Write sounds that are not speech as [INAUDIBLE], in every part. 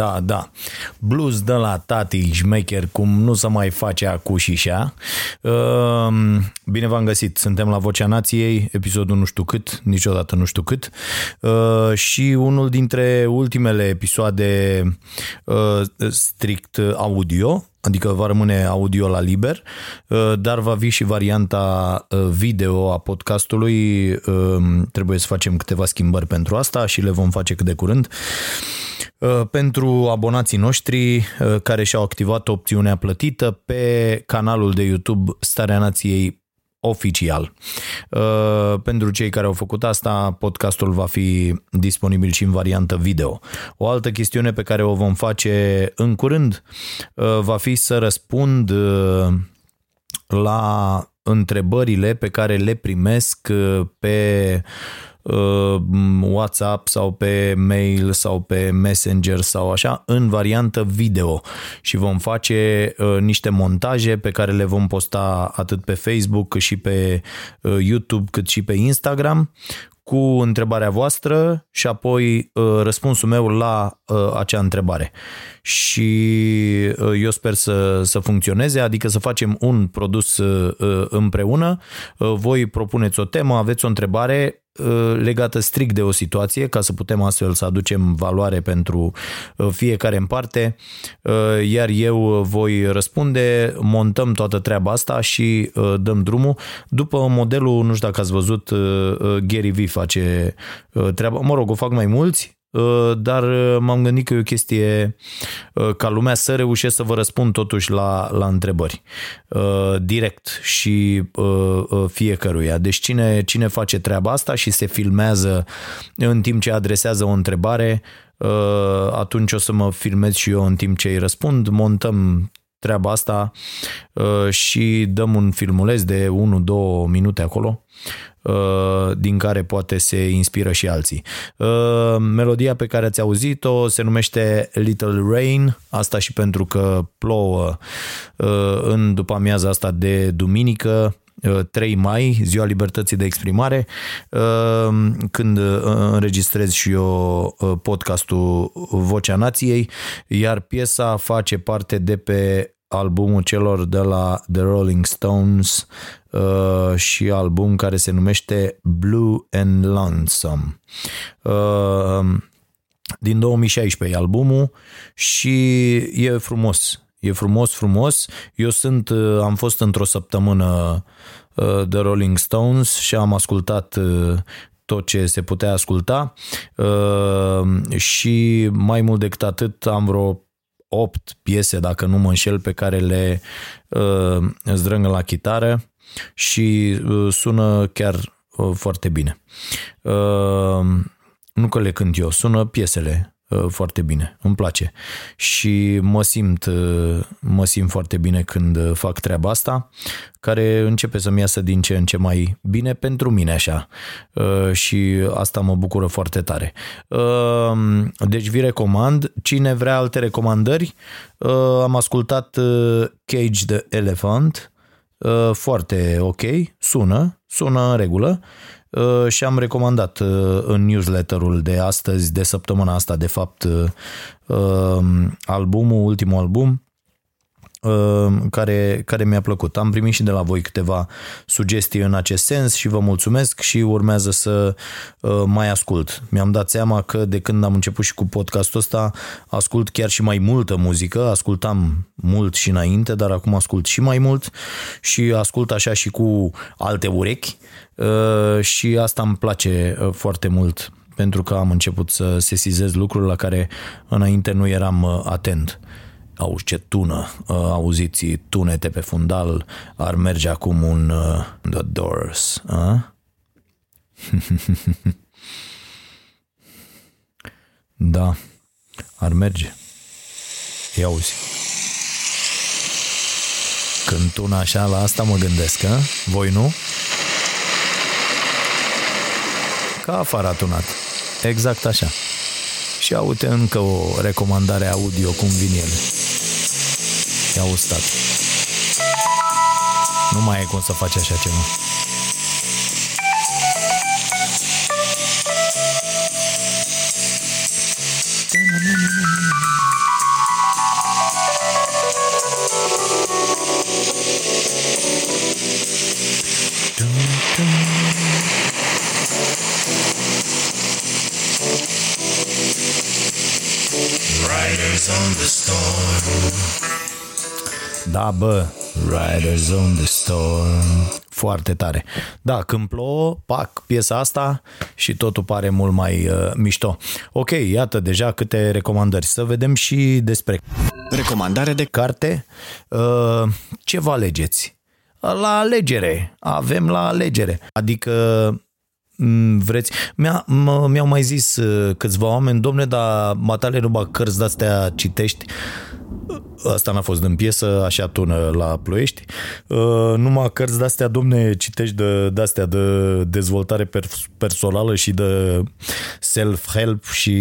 Da, da, da. Blues de la tati șmecher, cum nu se mai face acu și așa. Ehm, bine v-am găsit, suntem la Vocea Nației, episodul nu știu cât, niciodată nu știu cât. Ehm, și unul dintre ultimele episoade ehm, strict audio, adică va rămâne audio la liber, dar va fi și varianta video a podcastului. Trebuie să facem câteva schimbări pentru asta și le vom face cât de curând. Uh, pentru abonații noștri uh, care și-au activat opțiunea plătită pe canalul de YouTube Starea Nației oficial. Uh, pentru cei care au făcut asta, podcastul va fi disponibil și în variantă video. O altă chestiune pe care o vom face în curând va fi să răspund la întrebările pe care le primesc pe Uh, WhatsApp sau pe mail sau pe Messenger sau așa în variantă video și vom face uh, niște montaje pe care le vom posta atât pe Facebook cât și pe uh, YouTube cât și pe Instagram cu întrebarea voastră și apoi răspunsul meu la acea întrebare. Și eu sper să, să funcționeze, adică să facem un produs împreună. Voi propuneți o temă, aveți o întrebare, Uh, legată strict de o situație, ca să putem astfel să aducem valoare pentru uh, fiecare în parte, uh, iar eu voi răspunde, montăm toată treaba asta și dăm drumul. După modelul, nu știu dacă ați văzut, Gary Vee face treaba, mă rog, o fac mai mulți, Uh, dar uh, m-am gândit că e o chestie uh, ca lumea să reușesc să vă răspund totuși la, la întrebări direct și fiecăruia. Deci cine, cine face treaba asta și se filmează în timp ce adresează o întrebare, atunci o să mă filmez și eu în timp ce îi răspund, montăm treaba asta și dăm un filmuleț de 1-2 minute acolo Uh, din care poate se inspiră și alții. Uh, melodia pe care ați auzit-o se numește Little Rain, asta și pentru că plouă uh, în după amiaza asta de duminică, 3 mai, ziua libertății de exprimare, când înregistrez și eu podcastul Vocea Nației, iar piesa face parte de pe albumul celor de la The Rolling Stones uh, și album care se numește Blue and Lonesome. Uh, din 2016 albumul și e frumos. E frumos, frumos. Eu sunt, uh, am fost într-o săptămână uh, de Rolling Stones și am ascultat uh, tot ce se putea asculta și mai mult decât atât am vreo 8 piese, dacă nu mă înșel, pe care le uh, zdrângă la chitară și uh, sună chiar uh, foarte bine. Uh, nu că le cânt eu, sună piesele Uh, foarte bine, îmi place. Și mă simt, uh, mă simt foarte bine când uh, fac treaba asta, care începe să-mi iasă din ce în ce mai bine pentru mine așa. Și asta mă bucură foarte tare. Deci vi recomand, cine vrea alte recomandări, am ascultat Cage the Elephant, foarte ok, sună, sună în regulă. Uh, și am recomandat uh, în newsletterul de astăzi, de săptămâna asta, de fapt, uh, albumul, ultimul album, uh, care, care mi-a plăcut. Am primit și de la voi câteva sugestii în acest sens și vă mulțumesc și urmează să uh, mai ascult. Mi-am dat seama că de când am început și cu podcastul ăsta ascult chiar și mai multă muzică, ascultam mult și înainte, dar acum ascult și mai mult și ascult așa și cu alte urechi și asta îmi place foarte mult pentru că am început să sesizez lucruri la care înainte nu eram atent auzi ce tună, uh, auziți tunete pe fundal, ar merge acum un uh, The Doors, uh? [LAUGHS] da, ar merge. Ia auzi. Când tună așa, la asta mă gândesc, a? Voi nu? Ca afară a tunat. Exact așa. Și uite încă o recomandare audio cum vin ele. Ia ustat. Nu mai e cum să faci așa ceva. Da, bă, Riders on the Storm. Foarte tare. Da, când plouă, pac, piesa asta și totul pare mult mai uh, mișto. Ok, iată deja câte recomandări. Să vedem și despre Recomandare de carte. Uh, ce vă alegeți? La alegere. Avem la alegere. Adică vreți. Mi-a, mi-au mai zis uh, câțiva oameni, domne, dar matale nu bag cărți de-astea citești asta n-a fost în piesă, așa tună la ploiești. Uh, numai cărți de-astea, domne, citești de, de-astea de dezvoltare personală și de self-help și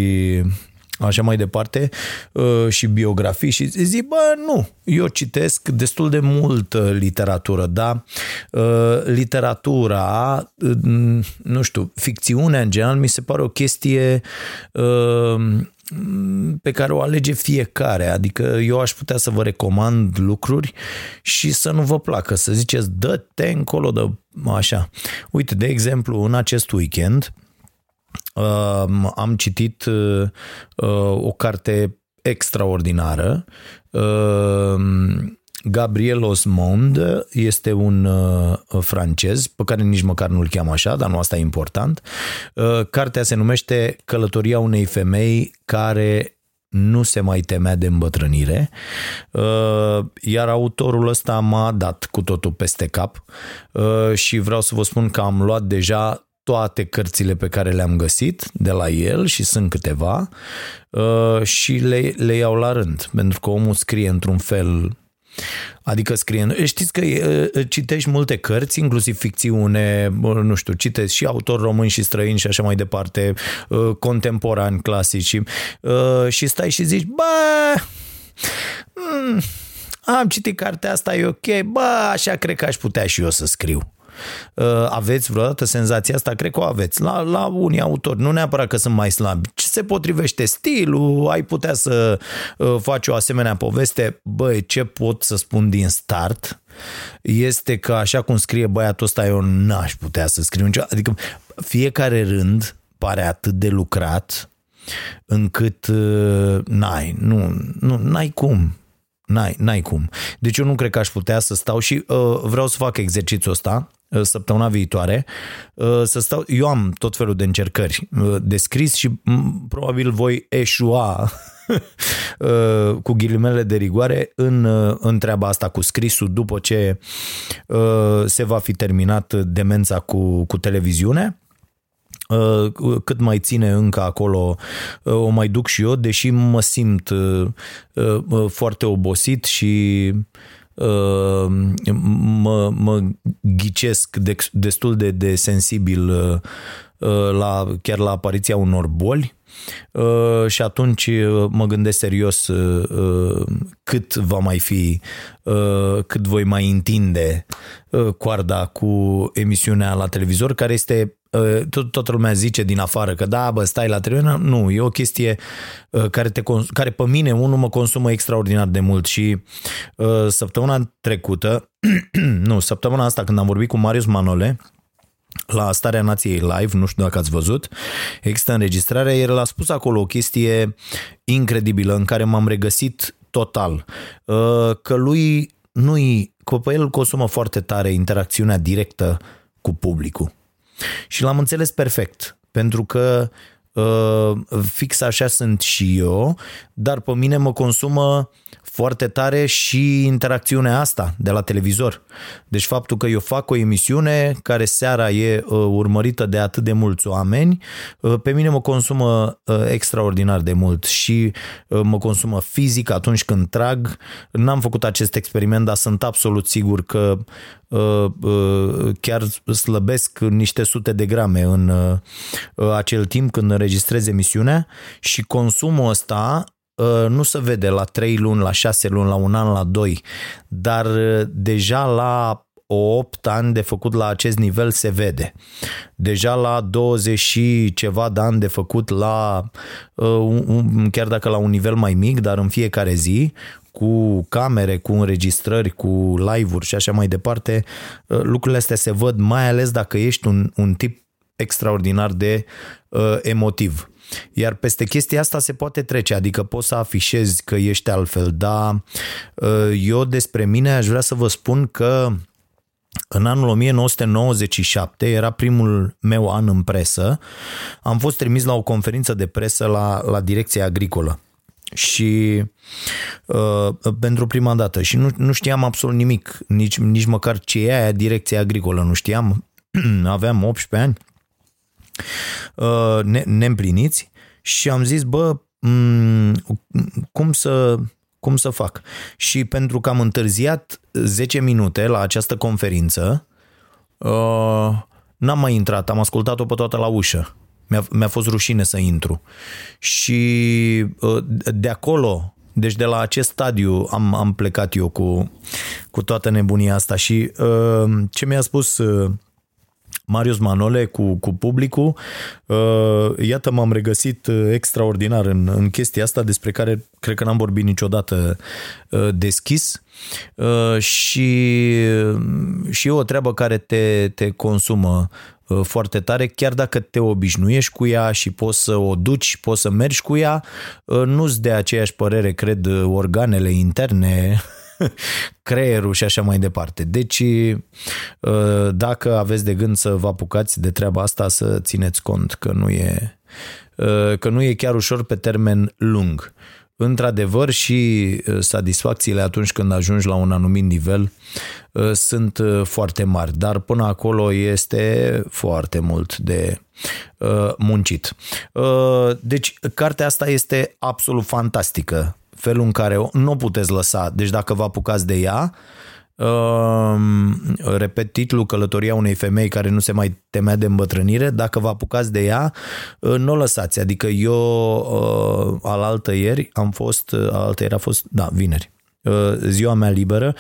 așa mai departe uh, și biografii și zic, bă, nu, eu citesc destul de mult literatură, da? Uh, literatura, nu știu, ficțiunea în general mi se pare o chestie pe care o alege fiecare. Adică eu aș putea să vă recomand lucruri și să nu vă placă, să ziceți dă-te încolo, dă așa. Uite, de exemplu, în acest weekend uh, am citit uh, o carte extraordinară. Uh, Gabriel Osmond este un uh, francez, pe care nici măcar nu-l cheamă așa, dar nu asta e important. Uh, cartea se numește Călătoria unei femei care nu se mai temea de îmbătrânire, uh, iar autorul ăsta m-a dat cu totul peste cap. Uh, și vreau să vă spun că am luat deja toate cărțile pe care le-am găsit de la el și sunt câteva uh, și le, le iau la rând, pentru că omul scrie într-un fel Adică scrie, știți că citești multe cărți, inclusiv ficțiune, nu știu, citești și autori români și străini și așa mai departe, contemporani, clasici și stai și zici, bă, hmm, am citit cartea asta, e ok, bă, așa cred că aș putea și eu să scriu. Uh, aveți vreodată senzația asta? Cred că o aveți. La, la unii autori, nu neapărat că sunt mai slabi. Ce se potrivește stilul, ai putea să uh, faci o asemenea poveste. Băi, ce pot să spun din start este că așa cum scrie băiatul ăsta, eu n-aș putea să scriu niciodată. Adică fiecare rând pare atât de lucrat încât uh, n-ai, nu, nu, n-ai cum. N-ai, n-ai cum. Deci eu nu cred că aș putea să stau și uh, vreau să fac exercițiul ăsta Uh, săptămâna viitoare uh, să stau, eu am tot felul de încercări uh, de scris și probabil voi eșua [LAUGHS] cu ghilimele de rigoare în, în treaba asta cu scrisul după ce se va fi terminat demența cu, cu televiziune cât mai ține încă acolo o mai duc și eu, deși mă simt foarte obosit și Ehm, mă, mă ghicesc de, destul de, de sensibil uh, uh, la, chiar la apariția unor boli. Uh, și atunci mă gândesc serios cât va mai fi, cât voi mai întinde coarda cu emisiunea la televizor, care este uh, tot, toată lumea zice din afară că da, bă, stai la termină. Nu, e o chestie uh, care, te, care pe mine, unul, mă consumă extraordinar de mult și uh, săptămâna trecută, [CLEARS THROAT] nu, săptămâna asta când am vorbit cu Marius Manole, la Starea Nației Live, nu știu dacă ați văzut, există înregistrarea, el a spus acolo o chestie incredibilă în care m-am regăsit total, că lui nu-i, că pe el consumă foarte tare interacțiunea directă cu publicul. Și l-am înțeles perfect, pentru că uh, fix așa sunt și eu, dar pe mine mă consumă foarte tare și interacțiunea asta de la televizor. Deci faptul că eu fac o emisiune care seara e uh, urmărită de atât de mulți oameni, uh, pe mine mă consumă uh, extraordinar de mult și mă consumă fizic atunci când trag. N-am făcut acest experiment, dar sunt absolut sigur că chiar slăbesc niște sute de grame în acel timp când înregistrez emisiunea și consumul ăsta Uh, nu se vede la 3 luni, la 6 luni, la un an, la 2, dar uh, deja la 8 ani de făcut la acest nivel se vede. Deja la 20 și ceva de ani de făcut la, uh, chiar dacă la un nivel mai mic, dar în fiecare zi, cu camere, cu înregistrări, cu live-uri și așa mai departe, lucrurile astea se văd, mai ales dacă ești un, un tip extraordinar de uh, emotiv. Iar peste chestia asta se poate trece, adică poți să afișezi că ești altfel, dar uh, eu despre mine aș vrea să vă spun că în anul 1997, era primul meu an în presă, am fost trimis la o conferință de presă la, la direcția agricolă. Și uh, pentru prima dată. Și nu, nu știam absolut nimic, nici, nici măcar ce e aia direcția agricolă, nu știam, [CLEARS THROAT] aveam 18 ani. Uh, ne, neîmpliniți și am zis, bă, cum să, cum să fac? Și pentru că am întârziat 10 minute la această conferință, uh, n-am mai intrat, am ascultat-o pe toată la ușă. Mi-a, mi-a fost rușine să intru. Și uh, de acolo, deci de la acest stadiu am, am plecat eu cu, cu toată nebunia asta și ce mi-a spus Marius Manole cu, cu publicul. Uh, iată, m-am regăsit uh, extraordinar în, în chestia asta despre care cred că n-am vorbit niciodată uh, deschis și, și e o treabă care te, te consumă foarte tare, chiar dacă te obișnuiești cu ea și poți să o duci, poți să mergi cu ea, nu-ți de aceeași părere, cred, organele interne [LAUGHS] [LAUGHS] creierul și așa mai departe. Deci, uh, dacă aveți de gând să vă apucați de treaba asta, să țineți cont că nu e, uh, că nu e chiar ușor pe termen lung. Într-adevăr și uh, satisfacțiile atunci când ajungi la un anumit nivel sunt foarte mari, dar până acolo este foarte mult de muncit. Deci, cartea asta este absolut fantastică felul în care nu o puteți lăsa. Deci dacă vă apucați de ea, uh, repet titlul Călătoria unei femei care nu se mai temea de îmbătrânire, dacă vă apucați de ea, uh, nu o lăsați. Adică eu uh, al altă ieri am fost, uh, al altă ieri a fost, da, vineri, Uh, ziua mea liberă.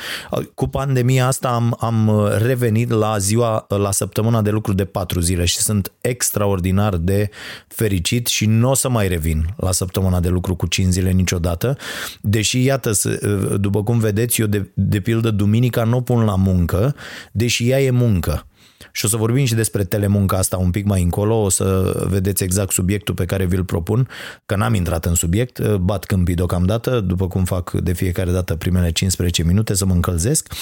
Cu pandemia asta am, am revenit la ziua, la săptămâna de lucru de patru zile și sunt extraordinar de fericit și nu o să mai revin la săptămâna de lucru cu cinci zile niciodată. Deși, iată, uh, după cum vedeți, eu de, de pildă duminica nu o pun la muncă, deși ea e muncă. Și o să vorbim și despre telemunca asta un pic mai încolo, o să vedeți exact subiectul pe care vi-l propun, că n-am intrat în subiect, bat câmpii deocamdată, după cum fac de fiecare dată primele 15 minute să mă încălzesc.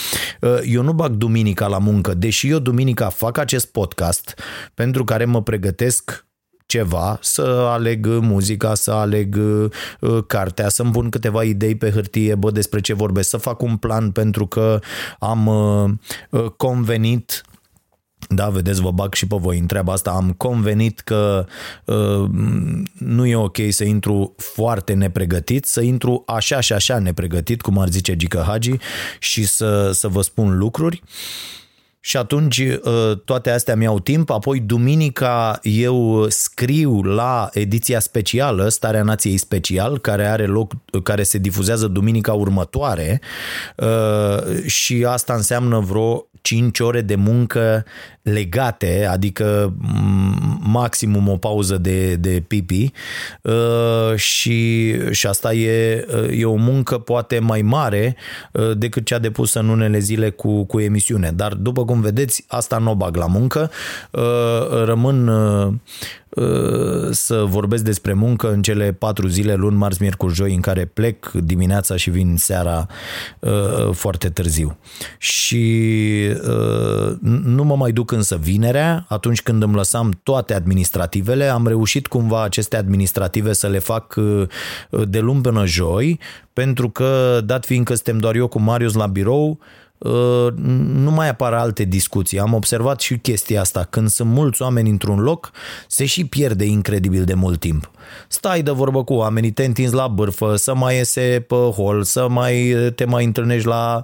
Eu nu bag duminica la muncă, deși eu duminica fac acest podcast pentru care mă pregătesc ceva, să aleg muzica, să aleg uh, cartea, să-mi pun câteva idei pe hârtie, bă, despre ce vorbesc, să fac un plan pentru că am uh, uh convenit da, vedeți, vă bag și pe voi în treaba asta. Am convenit că uh, nu e ok să intru foarte nepregătit, să intru așa și așa nepregătit, cum ar zice Gică Hagi, și să, să vă spun lucruri. Și atunci uh, toate astea mi-au timp, apoi duminica eu scriu la ediția specială, Starea Nației Special, care are loc, care se difuzează duminica următoare uh, și asta înseamnă vreo 5 ore de muncă legate, adică maximum o pauză de, de pipi uh, și, și asta e, e o muncă poate mai mare uh, decât cea depusă în unele zile cu, cu emisiune. Dar după cum vedeți, asta nu o bag la muncă. Uh, rămân Uh, să vorbesc despre muncă în cele patru zile, luni, marți, miercuri, joi, în care plec dimineața și vin seara uh, foarte târziu. Și uh, nu mă mai duc însă vinerea, atunci când îmi lăsam toate administrativele, am reușit cumva aceste administrative să le fac de luni până joi, pentru că, dat fiindcă suntem doar eu cu Marius la birou, Uh, nu mai apar alte discuții. Am observat și chestia asta. Când sunt mulți oameni într-un loc, se și pierde incredibil de mult timp. Stai de vorbă cu oamenii, te întinzi la bârfă, să mai iese pe hol, să mai te mai întâlnești la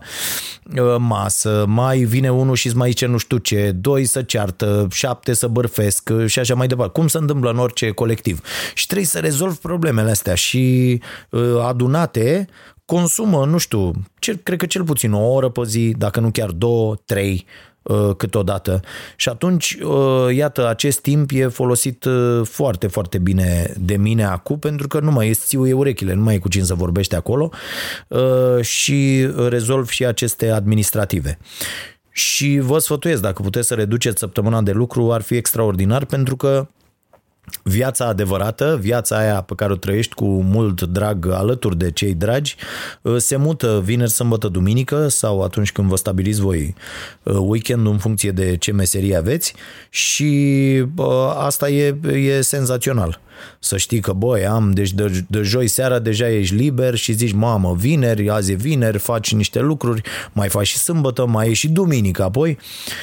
uh, masă, mai vine unul și îți mai zice nu știu ce, doi să ceartă, șapte să bârfesc și așa mai departe. Cum se întâmplă în orice colectiv. Și trebuie să rezolvi problemele astea și uh, adunate consumă, nu știu, cel, cred că cel puțin o oră pe zi, dacă nu chiar două, trei uh, câteodată. Și atunci, uh, iată, acest timp e folosit uh, foarte, foarte bine de mine acum, pentru că nu mai îți țiuie urechile, nu mai e cu cine să vorbește acolo și rezolv și aceste administrative. Și vă sfătuiesc, dacă puteți să reduceți săptămâna de lucru, ar fi extraordinar, pentru că viața adevărată, viața aia pe care o trăiești cu mult drag alături de cei dragi, uh, se mută vineri, sâmbătă, duminică sau atunci când vă stabiliți voi uh, weekendul în funcție de ce meserie aveți și asta e, e senzațional. Să știi că, băi, am, deci de, de joi seara deja ești liber și zici, mamă, vineri, azi e vineri, faci niște lucruri, mai faci și sâmbătă, mai e și duminică apoi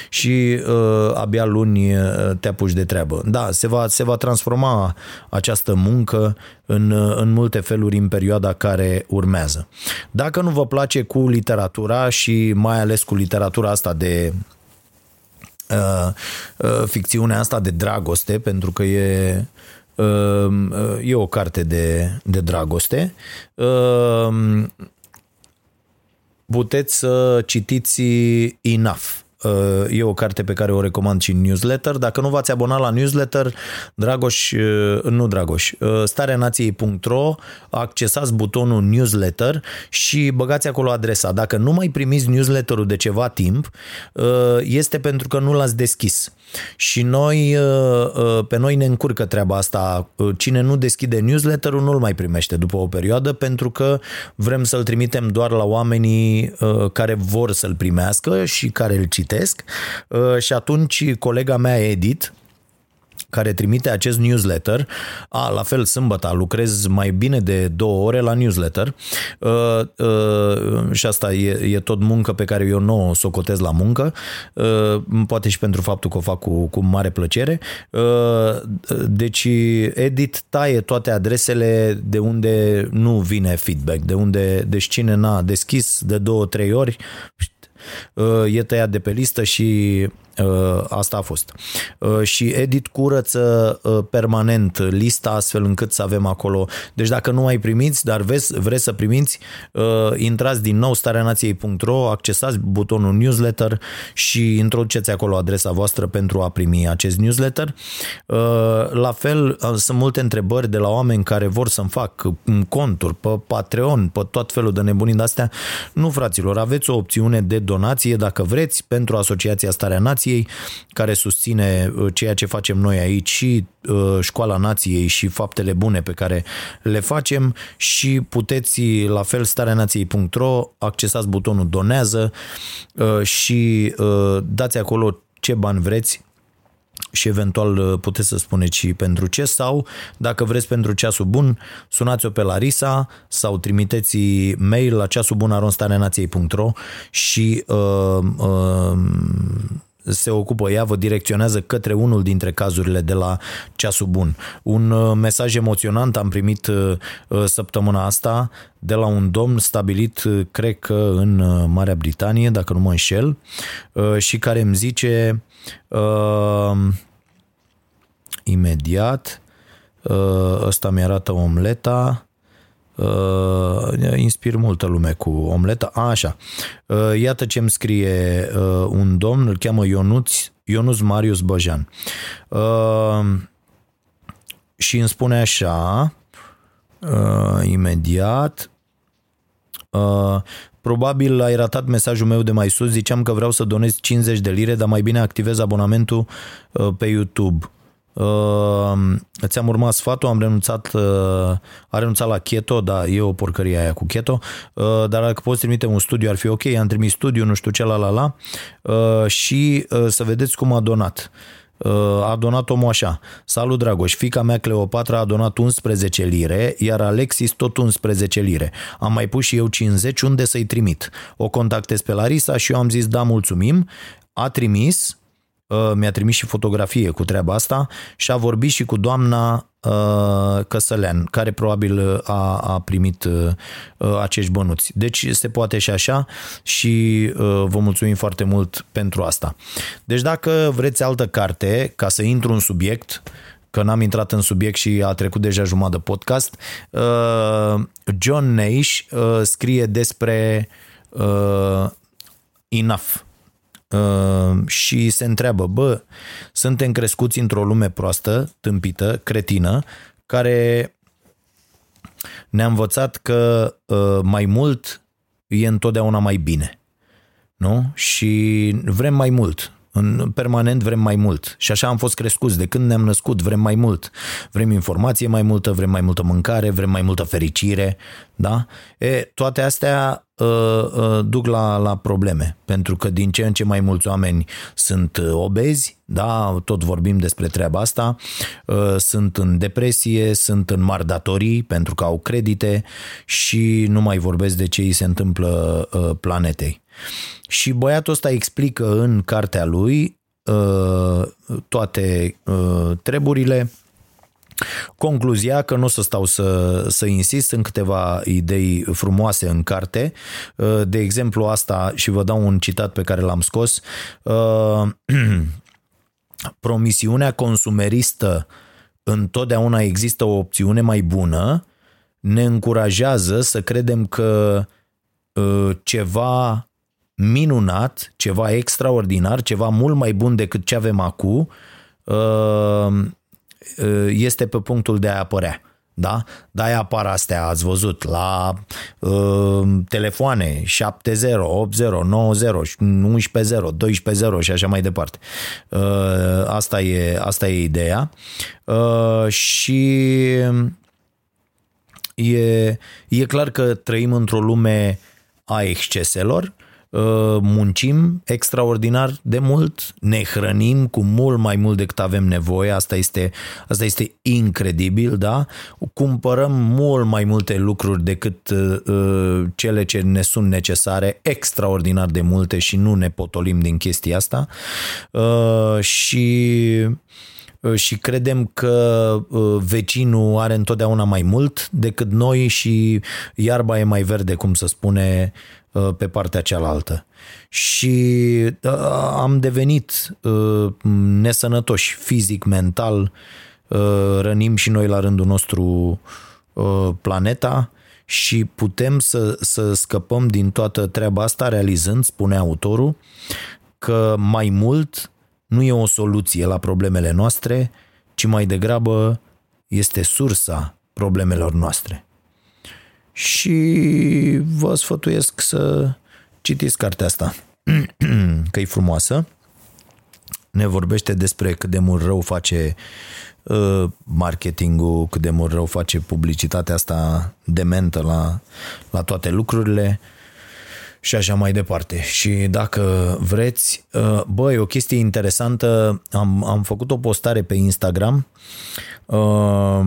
și uh, abia luni uh, te apuci de treabă. Da, se va, se va transforma această muncă în, uh, în multe feluri în perioada care urmează. Dacă nu vă place cu literatura și mai ales cu literatura asta de uh, uh, ficțiunea asta de dragoste, pentru că e Ehm, e o carte de, de dragoste. Ehm, puteți să citiți Enough Uh, e o carte pe care o recomand și în newsletter. Dacă nu v-ați abonat la newsletter, Dragoș, uh, nu Dragoș, uh, stareanației.ro, accesați butonul newsletter și băgați acolo adresa. Dacă nu mai primiți newsletterul de ceva timp, este pentru că nu l-ați deschis. Și noi, pe noi ne încurcă treaba asta. Cine nu deschide newsletterul nu-l mai primește după o perioadă pentru că vrem să-l trimitem doar la oamenii care vor să-l primească și care îl citesc citesc uh, și atunci colega mea Edith, care trimite acest newsletter. A, la fel, sâmbătă lucrez mai bine de două ore la newsletter uh, uh, și asta e, e tot muncă pe care eu nu o socotez la muncă, uh, poate și pentru faptul că o fac cu, cu mare plăcere. Uh, deci edit taie toate adresele de unde nu vine feedback, de unde, deci cine n-a deschis de două, trei ori, Uh, e tăiat de pe listă și Uh, asta a fost. Uh, și Edit curăță uh, permanent lista astfel încât să avem acolo. Deci dacă nu mai primiți, dar vreți, vreți să primiți, intrați din nou stareanației.ro, accesați butonul newsletter și introduceți acolo adresa voastră pentru a primi acest newsletter. La fel, sunt multe întrebări de la oameni care vor să-mi fac conturi pe Patreon, pe tot felul de nebunii de astea. Nu, fraților, aveți o opțiune de donație dacă vreți pentru Asociația Starea Nației Nației, care susține uh, ceea ce facem noi aici și uh, Școala Nației și faptele bune pe care le facem. Și puteți, la fel, stareanației.ro, accesați butonul donează uh, și dați acolo ce bani vreți și eventual puteți să spuneți și pentru ce sau dacă vreți pentru ceasul bun, sunați-o pe Larisa sau trimiteți mail la ceasul bun și uh, uh, se ocupă ea, vă direcționează către unul dintre cazurile de la ceasul bun. Un uh, mesaj emoționant am primit uh, uh, săptămâna asta de la un domn stabilit, cred că în Marea Britanie, dacă nu mă înșel, și care îmi zice uh, imediat, uh, ăsta mi arată omleta, Uh, inspir multă lume cu omleta. A, așa. Uh, iată ce îmi scrie uh, un domn, îl cheamă Ionuț, Ionuț Marius Băjan. Uh, și îmi spune așa, uh, imediat, uh, Probabil ai ratat mesajul meu de mai sus, ziceam că vreau să donez 50 de lire, dar mai bine activez abonamentul uh, pe YouTube. Uh, ți-am urmat sfatul, am renunțat, uh, a renunțat la keto, da, e o porcărie aia cu keto, uh, dar dacă poți trimite un studiu ar fi ok, am trimis studiu, nu știu ce, la la la, uh, și uh, să vedeți cum a donat. Uh, a donat omul așa. Salut Dragoș, fica mea Cleopatra a donat 11 lire, iar Alexis tot 11 lire. Am mai pus și eu 50, unde să-i trimit? O contactez pe Larisa și eu am zis da, mulțumim. A trimis, Uh, mi-a trimis și fotografie cu treaba asta și a vorbit și cu doamna uh, Căsălean, care probabil a, a primit uh, acești bănuți. Deci se poate și așa și vă mulțumim foarte mult pentru asta. Deci dacă vreți altă carte, ca să intru în subiect, că n-am intrat în subiect și a trecut deja jumătate de podcast, John Nash scrie despre Enough, Uh, și se întreabă, bă, suntem crescuți într-o lume proastă, tâmpită, cretină, care ne-a învățat că uh, mai mult e întotdeauna mai bine. Nu? Și vrem mai mult. În permanent vrem mai mult. Și așa am fost crescuți. De când ne-am născut, vrem mai mult. Vrem informație mai multă, vrem mai multă mâncare, vrem mai multă fericire. Da? E, toate astea uh, uh, duc la, la probleme. Pentru că din ce în ce mai mulți oameni sunt uh, obezi, da, tot vorbim despre treaba asta, uh, sunt în depresie, sunt în mari datorii pentru că au credite și nu mai vorbesc de ce îi se întâmplă uh, planetei. Și băiatul ăsta explică în cartea lui uh, toate uh, treburile. Concluzia că nu o să stau să, să insist în câteva idei frumoase în carte. Uh, de exemplu asta, și vă dau un citat pe care l-am scos, [CLEARS THROAT] promisiunea consumeristă întotdeauna există o opțiune mai bună, ne încurajează să credem că ceva minunat, ceva extraordinar, ceva mult mai bun decât ce avem acum, uh, uh, este pe punctul de a apărea. Da? Da, apar astea, ați văzut, la uh, telefoane 7.0, 8.0, 9.0, 11.0, 12.0 și așa mai departe. Uh, asta, e, asta e ideea. Uh, și e, e clar că trăim într-o lume a exceselor Uh, muncim extraordinar de mult, ne hrănim cu mult mai mult decât avem nevoie, asta este, asta este incredibil, da? Cumpărăm mult mai multe lucruri decât uh, cele ce ne sunt necesare, extraordinar de multe și nu ne potolim din chestia asta. Uh, și uh, și credem că uh, vecinul are întotdeauna mai mult decât noi și iarba e mai verde, cum să spune Uh, pe partea cealaltă. Și uh, am devenit uh, nesănătoși fizic, mental, rănim și noi la rândul nostru planeta și putem să, să scăpăm din toată treaba asta realizând, spune autorul, că mai mult nu e o soluție la problemele noastre, ci mai degrabă este sursa problemelor noastre și vă sfătuiesc să citiți cartea asta, [CLEARS THROAT] că e frumoasă. Ne vorbește despre cât de mult rău face uh, marketingul, cât de mult rău face publicitatea asta dementă la, la toate lucrurile și așa mai departe. Și dacă vreți, uh, băi, o chestie interesantă, am, am făcut o postare pe Instagram uh,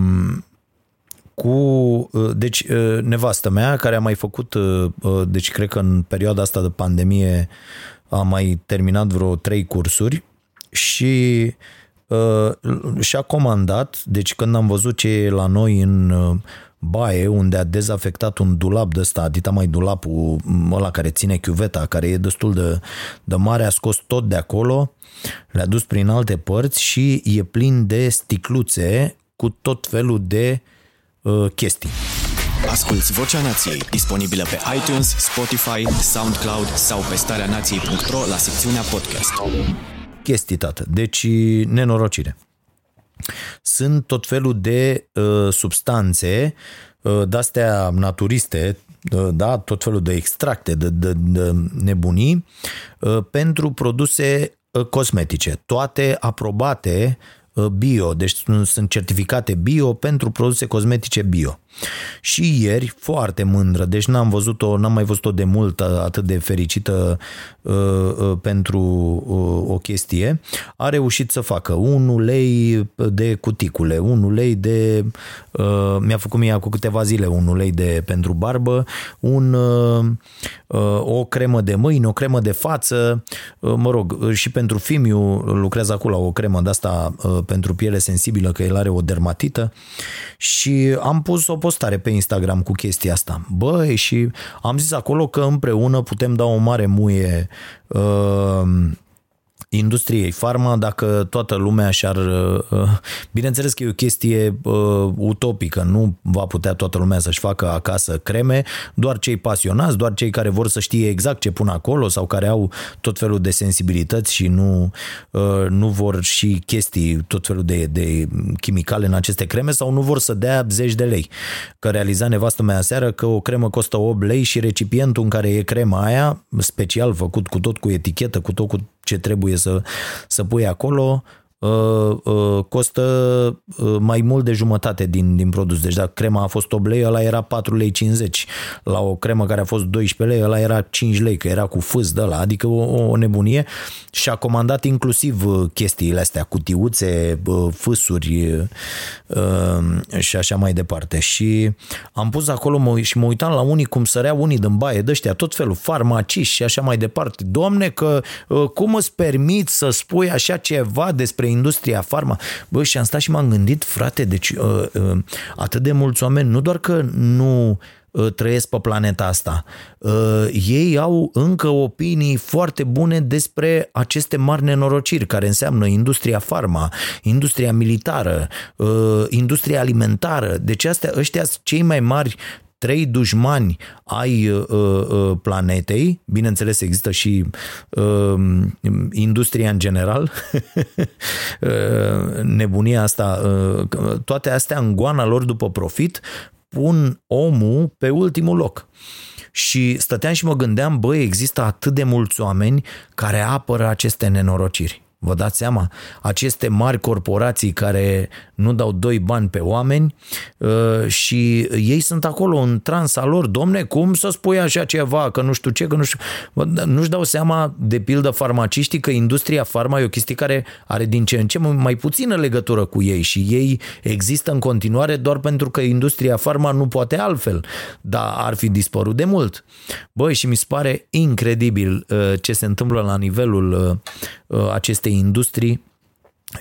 cu, uh, deci, uh, nevastă mea, care a mai făcut, uh, deci cred că în perioada asta de pandemie a mai terminat vreo trei cursuri și și-a comandat, deci când am văzut ce e la noi în baie, unde a dezafectat un dulap de ăsta, adita mai dulapul ăla care ține chiuveta, care e destul de, de mare, a scos tot de acolo, le-a dus prin alte părți și e plin de sticluțe cu tot felul de uh, chestii. Asculți Vocea Nației, disponibilă pe iTunes, Spotify, SoundCloud sau pe starea nației.ro la secțiunea podcast. Chestii, tată. Deci, nenorocire. Sunt tot felul de uh, substanțe uh, de-astea naturiste, uh, da, tot felul de extracte, de, de, de nebunii, uh, pentru produse uh, cosmetice. Toate aprobate uh, bio, deci sunt certificate bio pentru produse cosmetice bio. Și ieri, foarte mândră, deci n-am văzut-o, n-am mai văzut-o de mult atât de fericită uh, uh, pentru uh, o chestie, a reușit să facă un ulei de cuticule, un ulei de, uh, mi-a făcut mie cu câteva zile un ulei de pentru barbă, un, uh, uh, o cremă de mâini, o cremă de față, uh, mă rog, și pentru Fimiu lucrează acolo o cremă de asta uh, pentru piele sensibilă, că el are o dermatită și am pus o postare pe Instagram cu chestia asta. Băi, și am zis acolo că împreună putem da o mare muie uh, industriei farma dacă toată lumea și-ar... Uh, bineînțeles că e o chestie uh, utopică, nu va putea toată lumea să-și facă acasă creme, doar cei pasionați, doar cei care vor să știe exact ce pun acolo sau care au tot felul de sensibilități și nu, uh, nu vor și chestii, tot felul de, de chimicale în aceste creme sau nu vor să dea zeci de lei. Că realiza nevastă mea seară că o cremă costă 8 lei și recipientul în care e crema aia, special făcut cu tot cu etichetă, cu tot cu ce trebuie să, să pui acolo, Uh, uh, costă uh, mai mult de jumătate din, din produs. Deci dacă crema a fost 8 lei, ăla era 4 lei 50. La o cremă care a fost 12 lei, ăla era 5 lei, că era cu fâs de ăla, adică o, o nebunie și a comandat inclusiv chestiile astea, cutiuțe, fâsuri și așa mai departe. Și am pus acolo mă, și mă uitam la unii cum săreau unii din baie de ăștia, tot felul, farmaciști și așa mai departe. Doamne, că cum îți permit să spui așa ceva despre industria farma. Bă, și am stat și m-am gândit, frate, deci uh, uh, atât de mulți oameni, nu doar că nu uh, trăiesc pe planeta asta. Uh, ei au încă opinii foarte bune despre aceste mari nenorociri care înseamnă industria farma, industria militară, uh, industria alimentară. Deci astea, ăștia sunt cei mai mari trei dușmani ai uh, uh, planetei, bineînțeles există și uh, industria în general, [LAUGHS] uh, nebunia asta, uh, toate astea în goana lor după profit pun omul pe ultimul loc. Și stăteam și mă gândeam, băi, există atât de mulți oameni care apără aceste nenorociri. Vă dați seama? Aceste mari corporații care nu dau doi bani pe oameni uh, și ei sunt acolo în transa lor. Domne, cum să spui așa ceva, că nu știu ce, că nu știu... Nu-și dau seama, de pildă, farmaciștii că industria farma e o chestie care are din ce în ce mai puțină legătură cu ei și ei există în continuare doar pentru că industria farma nu poate altfel, dar ar fi dispărut de mult. Băi, și mi se pare incredibil uh, ce se întâmplă la nivelul uh, acestei industrii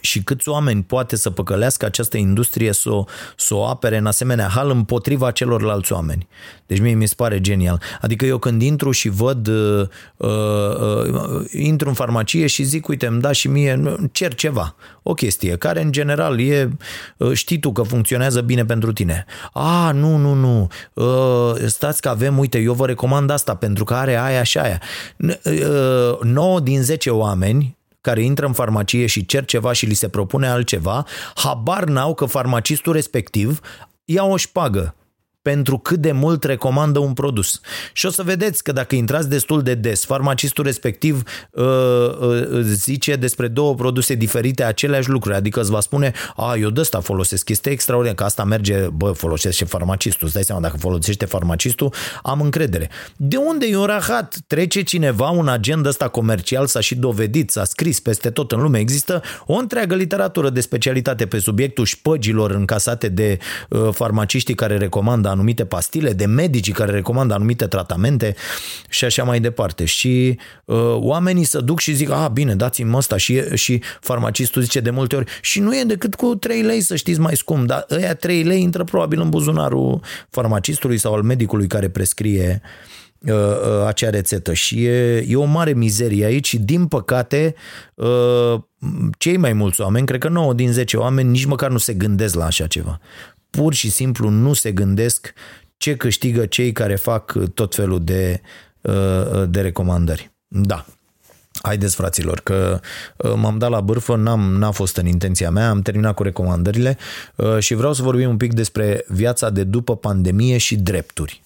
și câți oameni poate să păcălească această industrie să o, să o apere în asemenea hal împotriva celorlalți oameni. Deci mie mi se pare genial. Adică eu când intru și văd, uh, uh, intru în farmacie și zic, uite, îmi da și mie, cer ceva, o chestie care în general e, uh, știi tu că funcționează bine pentru tine. A, nu, nu, nu, uh, stați că avem, uite, eu vă recomand asta pentru că are aia și aia. Uh, 9 din 10 oameni care intră în farmacie și cer ceva și li se propune altceva, habar n-au că farmacistul respectiv ia o șpagă pentru cât de mult recomandă un produs. Și o să vedeți că dacă intrați destul de des, farmacistul respectiv uh, uh, zice despre două produse diferite aceleași lucruri, adică îți va spune, a, eu de asta folosesc, este extraordinar, că asta merge, bă, folosește farmacistul, îți dai seama, dacă folosește farmacistul, am încredere. De unde e un rahat? Trece cineva un agent ăsta comercial, s-a și dovedit, s-a scris peste tot în lume, există o întreagă literatură de specialitate pe subiectul șpăgilor încasate de uh, farmaciștii care recomandă anumite pastile, de medicii care recomandă anumite tratamente și așa mai departe. Și uh, oamenii să duc și zic, a, bine, dați-mi ăsta. Și, și farmacistul zice de multe ori și nu e decât cu 3 lei, să știți, mai scump, dar ăia 3 lei intră probabil în buzunarul farmacistului sau al medicului care prescrie uh, uh, acea rețetă. Și e, e o mare mizerie aici și din păcate uh, cei mai mulți oameni, cred că 9 din 10 oameni nici măcar nu se gândesc la așa ceva pur și simplu nu se gândesc ce câștigă cei care fac tot felul de, uh, de recomandări. Da. Haideți, fraților, că uh, m-am dat la bârfă, n-am, n-a fost în intenția mea, am terminat cu recomandările uh, și vreau să vorbim un pic despre viața de după pandemie și drepturi.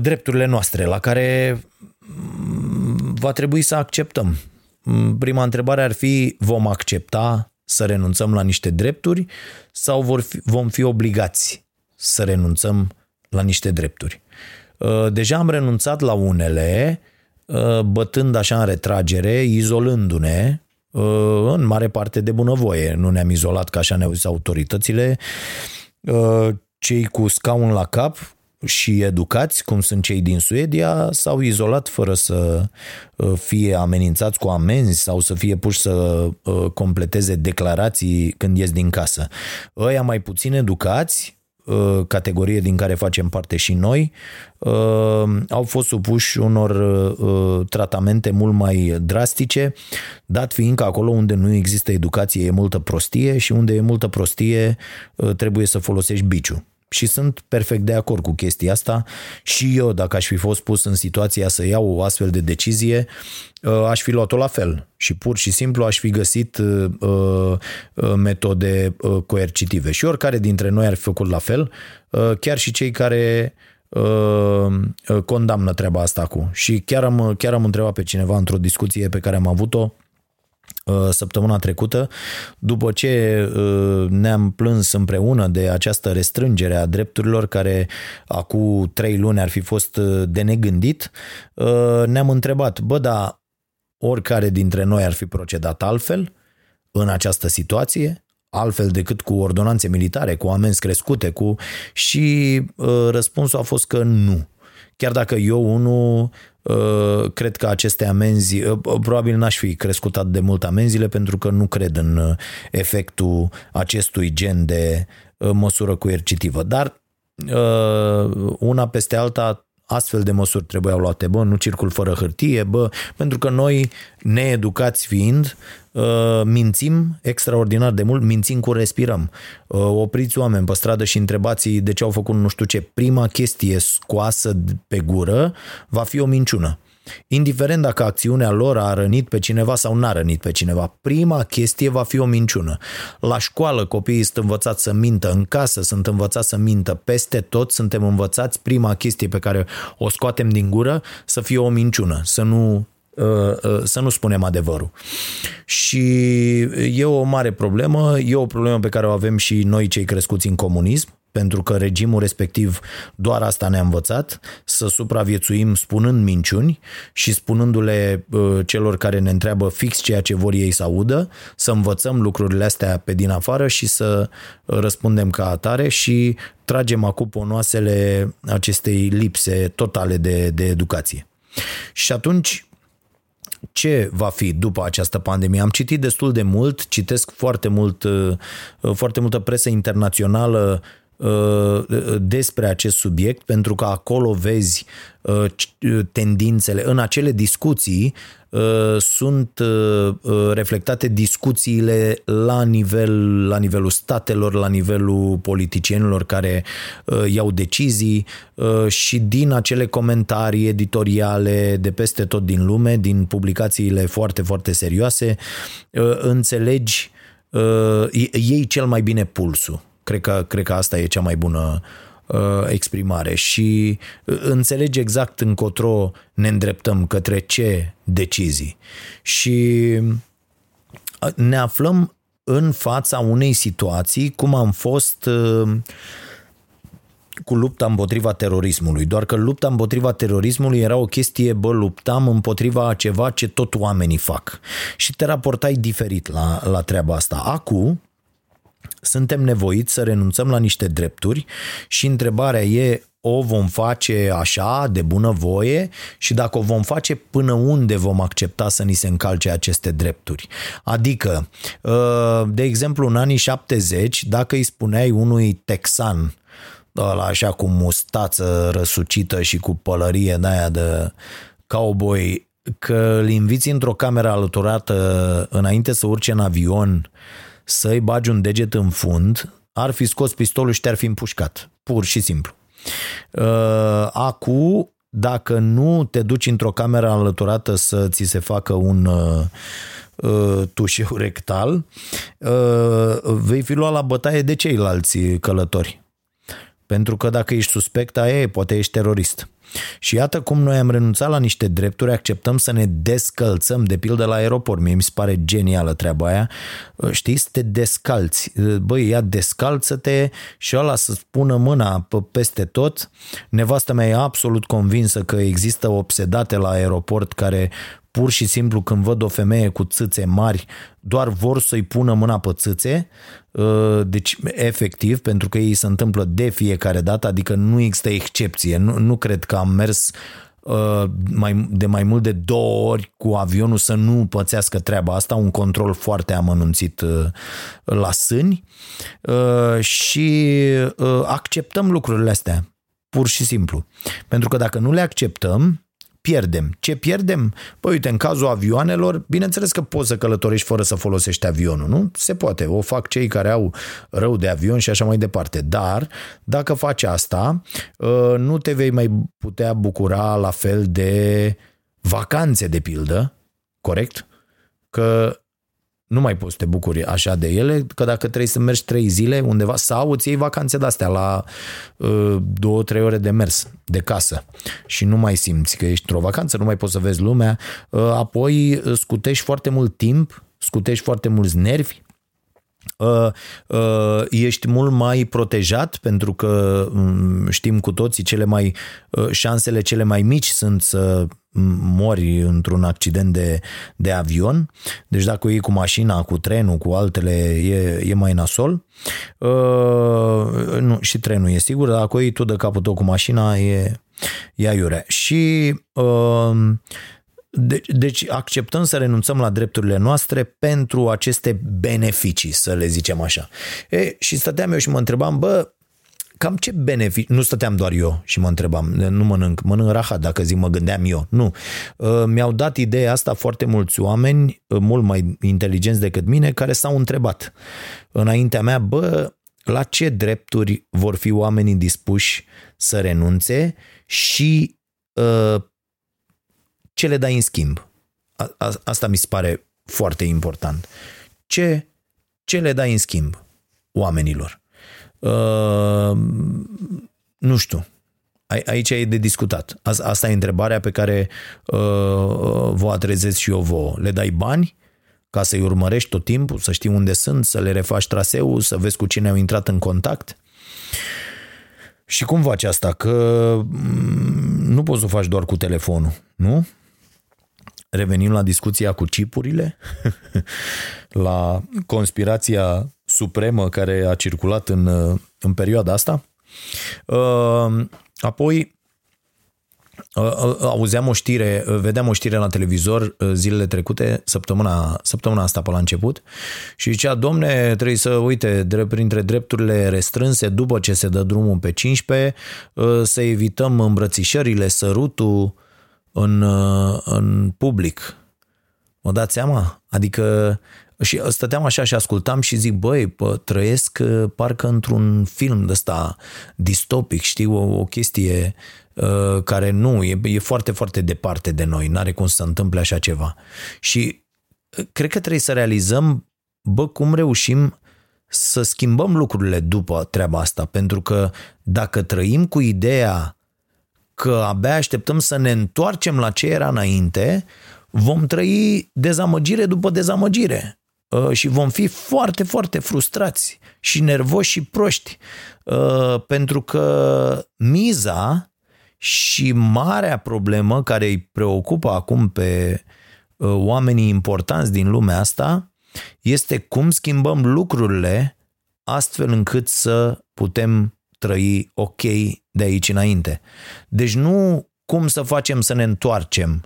Drepturile noastre, la care mm, va trebui să acceptăm. Mm, prima întrebare ar fi, vom accepta să renunțăm la niște drepturi sau vor fi, vom fi obligați să renunțăm la niște drepturi. Uh, deja am renunțat la unele, uh, bătând așa în retragere, izolându-ne, uh, în mare parte de bunăvoie. Nu ne-am izolat ca așa ne-au zis autoritățile. Cei cu scaun la cap și educați, cum sunt cei din Suedia, s-au izolat fără să fie amenințați cu amenzi sau să fie puși să completeze declarații când ies din casă. Ăia mai puțin educați Uh, categorie din care facem parte și noi, uh, au fost supuși unor uh, tratamente mult mai drastice, dat fiind că acolo unde nu există educație e multă prostie și unde e multă prostie trebuie să folosești biciu. Și sunt perfect de acord cu chestia asta și eu, dacă aș fi fost pus în situația să iau o astfel de decizie, uh, aș fi luat-o la fel și pur și simplu aș fi găsit uh, uh, metode coercitive. Și oricare dintre noi ar fi făcut la fel, chiar și cei care condamnă treaba asta cu. Și chiar am, chiar am întrebat pe cineva într-o discuție pe care am avut-o, Uh, săptămâna trecută, după ce uh, ne-am plâns împreună de această restrângere a drepturilor care acum trei luni ar fi fost uh, de negândit, ne-am întrebat, bă, da, oricare dintre noi ar fi procedat altfel în această situație, altfel decât cu ordonanțe militare, cu amenzi crescute, cu și răspunsul a fost că nu. Chiar dacă eu unul Uh, cred că aceste amenzi, uh, probabil n-aș fi crescut atât de mult amenziile pentru că nu cred în uh, efectul acestui gen de măsură coercitivă. Dar una peste alta astfel de măsuri trebuiau luate, bă, nu circul fără hârtie, bă, pentru că noi, needucați fiind, uh, mințim extraordinar de mult, mințim cu respirăm. Uh, opriți oameni pe stradă și întrebați de ce au făcut nu știu ce. Prima chestie scoasă pe gură va fi o minciună. Indiferent dacă acțiunea lor a rănit pe cineva sau n-a rănit pe cineva, prima chestie va fi o minciună. La școală copiii sunt învățați să mintă, în casă sunt învățați să mintă, peste tot suntem învățați prima chestie pe care o scoatem din gură să fie o minciună, să nu uh, uh, să nu spunem adevărul. Și e o mare problemă, e o problemă pe care o avem și noi cei crescuți în comunism, pentru că regimul respectiv doar asta ne-a învățat, să supraviețuim spunând minciuni și spunându-le uh, celor care ne întreabă fix ceea ce vor ei să audă, să învățăm lucrurile astea pe din afară și să răspundem ca atare și tragem acum ponoasele acestei lipse totale de, de educație. Și atunci, ce va fi după această pandemie. Am citit destul de mult, citesc foarte mult, uh, foarte multă presă internațională Uh, despre acest subiect, pentru că acolo vezi uh, tendințele. În acele discuții uh, sunt reflectate discuțiile la, nivel, la nivelul statelor, la nivelul politicienilor care iau decizii și din acele comentarii editoriale de peste tot din lume, din publicațiile foarte, foarte serioase, înțelegi, ei cel mai bine pulsul. Cred că, cred că asta e cea mai bună uh, exprimare și uh, înțelege exact încotro ne îndreptăm către ce decizii. Și uh, ne aflăm în fața unei situații cum am fost uh, cu lupta împotriva terorismului, doar că lupta împotriva terorismului era o chestie, bă, luptam împotriva a ceva ce tot oamenii fac. Și te raportai diferit la, la treaba asta. Acum, suntem nevoiți să renunțăm la niște drepturi și întrebarea e o vom face așa, de bună voie și dacă o vom face, până unde vom accepta să ni se încalce aceste drepturi. Adică, uh, de exemplu, în anii 70, dacă îi spuneai unui texan, ăla așa cu mustață răsucită și cu pălărie de aia de cowboy, că îl inviți într-o cameră alăturată înainte să urce în avion să-i bagi un deget în fund, ar fi scos pistolul și te-ar fi împușcat. Pur și simplu. Uh, Acum, dacă nu te duci într-o cameră alăturată să ți se facă un uh, uh, tușeu rectal, uh, vei fi luat la bătaie de ceilalți călători. Pentru că dacă ești suspect, aia e, poate ești terorist. Și iată cum noi am renunțat la niște drepturi, acceptăm să ne descălțăm, de pildă la aeroport. Mie mi se pare genială treaba aia. Știi, să te descalți. Băi, ia descalță-te și ăla să spună mâna pe peste tot. Nevastă mea e absolut convinsă că există obsedate la aeroport care pur și simplu când văd o femeie cu țâțe mari, doar vor să-i pună mâna pe țâțe, uh, deci efectiv, pentru că ei se întâmplă de fiecare dată, adică nu există excepție. Nu, nu cred că am mers uh, mai, de mai mult de două ori cu avionul să nu pățească treaba asta, un control foarte amănunțit uh, la sâni și acceptăm lucrurile astea, pur și simplu. Pentru că dacă nu le acceptăm, pierdem. Ce pierdem? Păi uite, în cazul avioanelor, bineînțeles că poți să călătorești fără să folosești avionul, nu? Se poate, o fac cei care au rău de avion și așa mai departe. Dar, dacă faci asta, ă, nu te vei mai putea bucura la fel de vacanțe, de pildă, corect? Că nu mai poți să te bucuri așa de ele, că dacă trebuie să mergi trei zile undeva sau îți iei vacanțe de-astea la uh, două, trei ore de mers de casă și nu mai simți că ești într-o vacanță, nu mai poți să vezi lumea, uh, apoi scutești foarte mult timp, scutești foarte mulți nervi, Uh, uh, ești mult mai protejat pentru că um, știm cu toții cele mai uh, șansele cele mai mici sunt să mori într-un accident de, de avion. Deci dacă o iei cu mașina, cu trenul, cu altele, e, e mai nasol. Uh, nu, și trenul e sigur, dar dacă o iei tu de capul tău cu mașina, e, e aiurea. Și uh, deci, deci acceptăm să renunțăm la drepturile noastre pentru aceste beneficii, să le zicem așa. E, și stăteam eu și mă întrebam, bă, cam ce beneficii, nu stăteam doar eu și mă întrebam, nu mănânc, mănânc rahat dacă zic mă gândeam eu, nu. Ă, mi-au dat ideea asta foarte mulți oameni, ă, mult mai inteligenți decât mine, care s-au întrebat înaintea mea, bă, la ce drepturi vor fi oamenii dispuși să renunțe și uh, ce le dai în schimb? A, a, asta mi se pare foarte important. Ce, ce le dai în schimb oamenilor? Uh, nu știu. Aici e de discutat. Asta e întrebarea pe care uh, vă atrezesc și eu vouă. Le dai bani ca să-i urmărești tot timpul, să știi unde sunt, să le refaci traseul, să vezi cu cine au intrat în contact? Și cum faci asta? Că mm, nu poți să o faci doar cu telefonul, nu? Revenim la discuția cu chipurile, [LAUGHS] la conspirația supremă care a circulat în, în perioada asta. Uh, apoi, uh, uh, auzeam o știre, vedeam o știre la televizor zilele trecute, săptămâna, săptămâna asta pe la început, și zicea, domne, trebuie să, uite, drept, printre drepturile restrânse, după ce se dă drumul pe 15, să evităm îmbrățișările, sărutul, în, uh, în public. Mă dați seama? Adică și stăteam așa și ascultam și zic, băi, pă, trăiesc uh, parcă într-un film de ăsta distopic, știu, o, o chestie uh, care nu, e, e foarte, foarte departe de noi, n-are cum să se întâmple așa ceva. Și uh, cred că trebuie să realizăm, bă, cum reușim să schimbăm lucrurile după treaba asta, pentru că dacă trăim cu ideea că abia așteptăm să ne întoarcem la ce era înainte, vom trăi dezamăgire după dezamăgire uh, și vom fi foarte, foarte frustrați și nervoși și proști uh, pentru că miza și marea problemă care îi preocupă acum pe uh, oamenii importanți din lumea asta este cum schimbăm lucrurile astfel încât să putem trăi ok de aici înainte. Deci nu cum să facem să ne întoarcem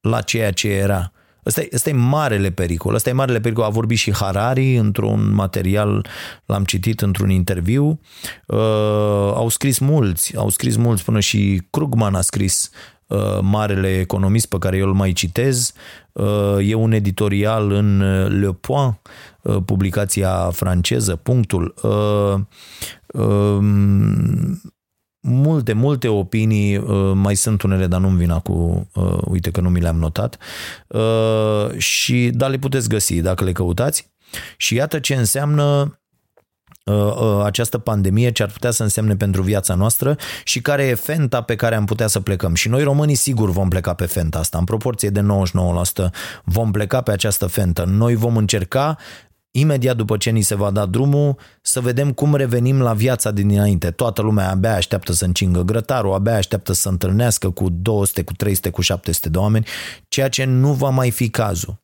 la ceea ce era. Ăsta e, ăsta e marele pericol. Ăsta e marele pericol. A vorbit și Harari într-un material, l-am citit într-un interviu. Uh, au scris mulți, au scris mulți, până și Krugman a scris marele economist pe care eu îl mai citez, e un editorial în Le Point, publicația franceză, punctul. Um, multe, multe opinii, mai sunt unele, dar nu-mi vin acum, uite că nu mi le-am notat, și da, le puteți găsi dacă le căutați. Și iată ce înseamnă Uh, uh, această pandemie, ce ar putea să însemne pentru viața noastră și care e fenta pe care am putea să plecăm. Și noi românii sigur vom pleca pe fenta asta, în proporție de 99% vom pleca pe această fentă. Noi vom încerca imediat după ce ni se va da drumul, să vedem cum revenim la viața din dinainte. Toată lumea abia așteaptă să încingă grătarul, abia așteaptă să întâlnească cu 200, cu 300, cu 700 de oameni, ceea ce nu va mai fi cazul.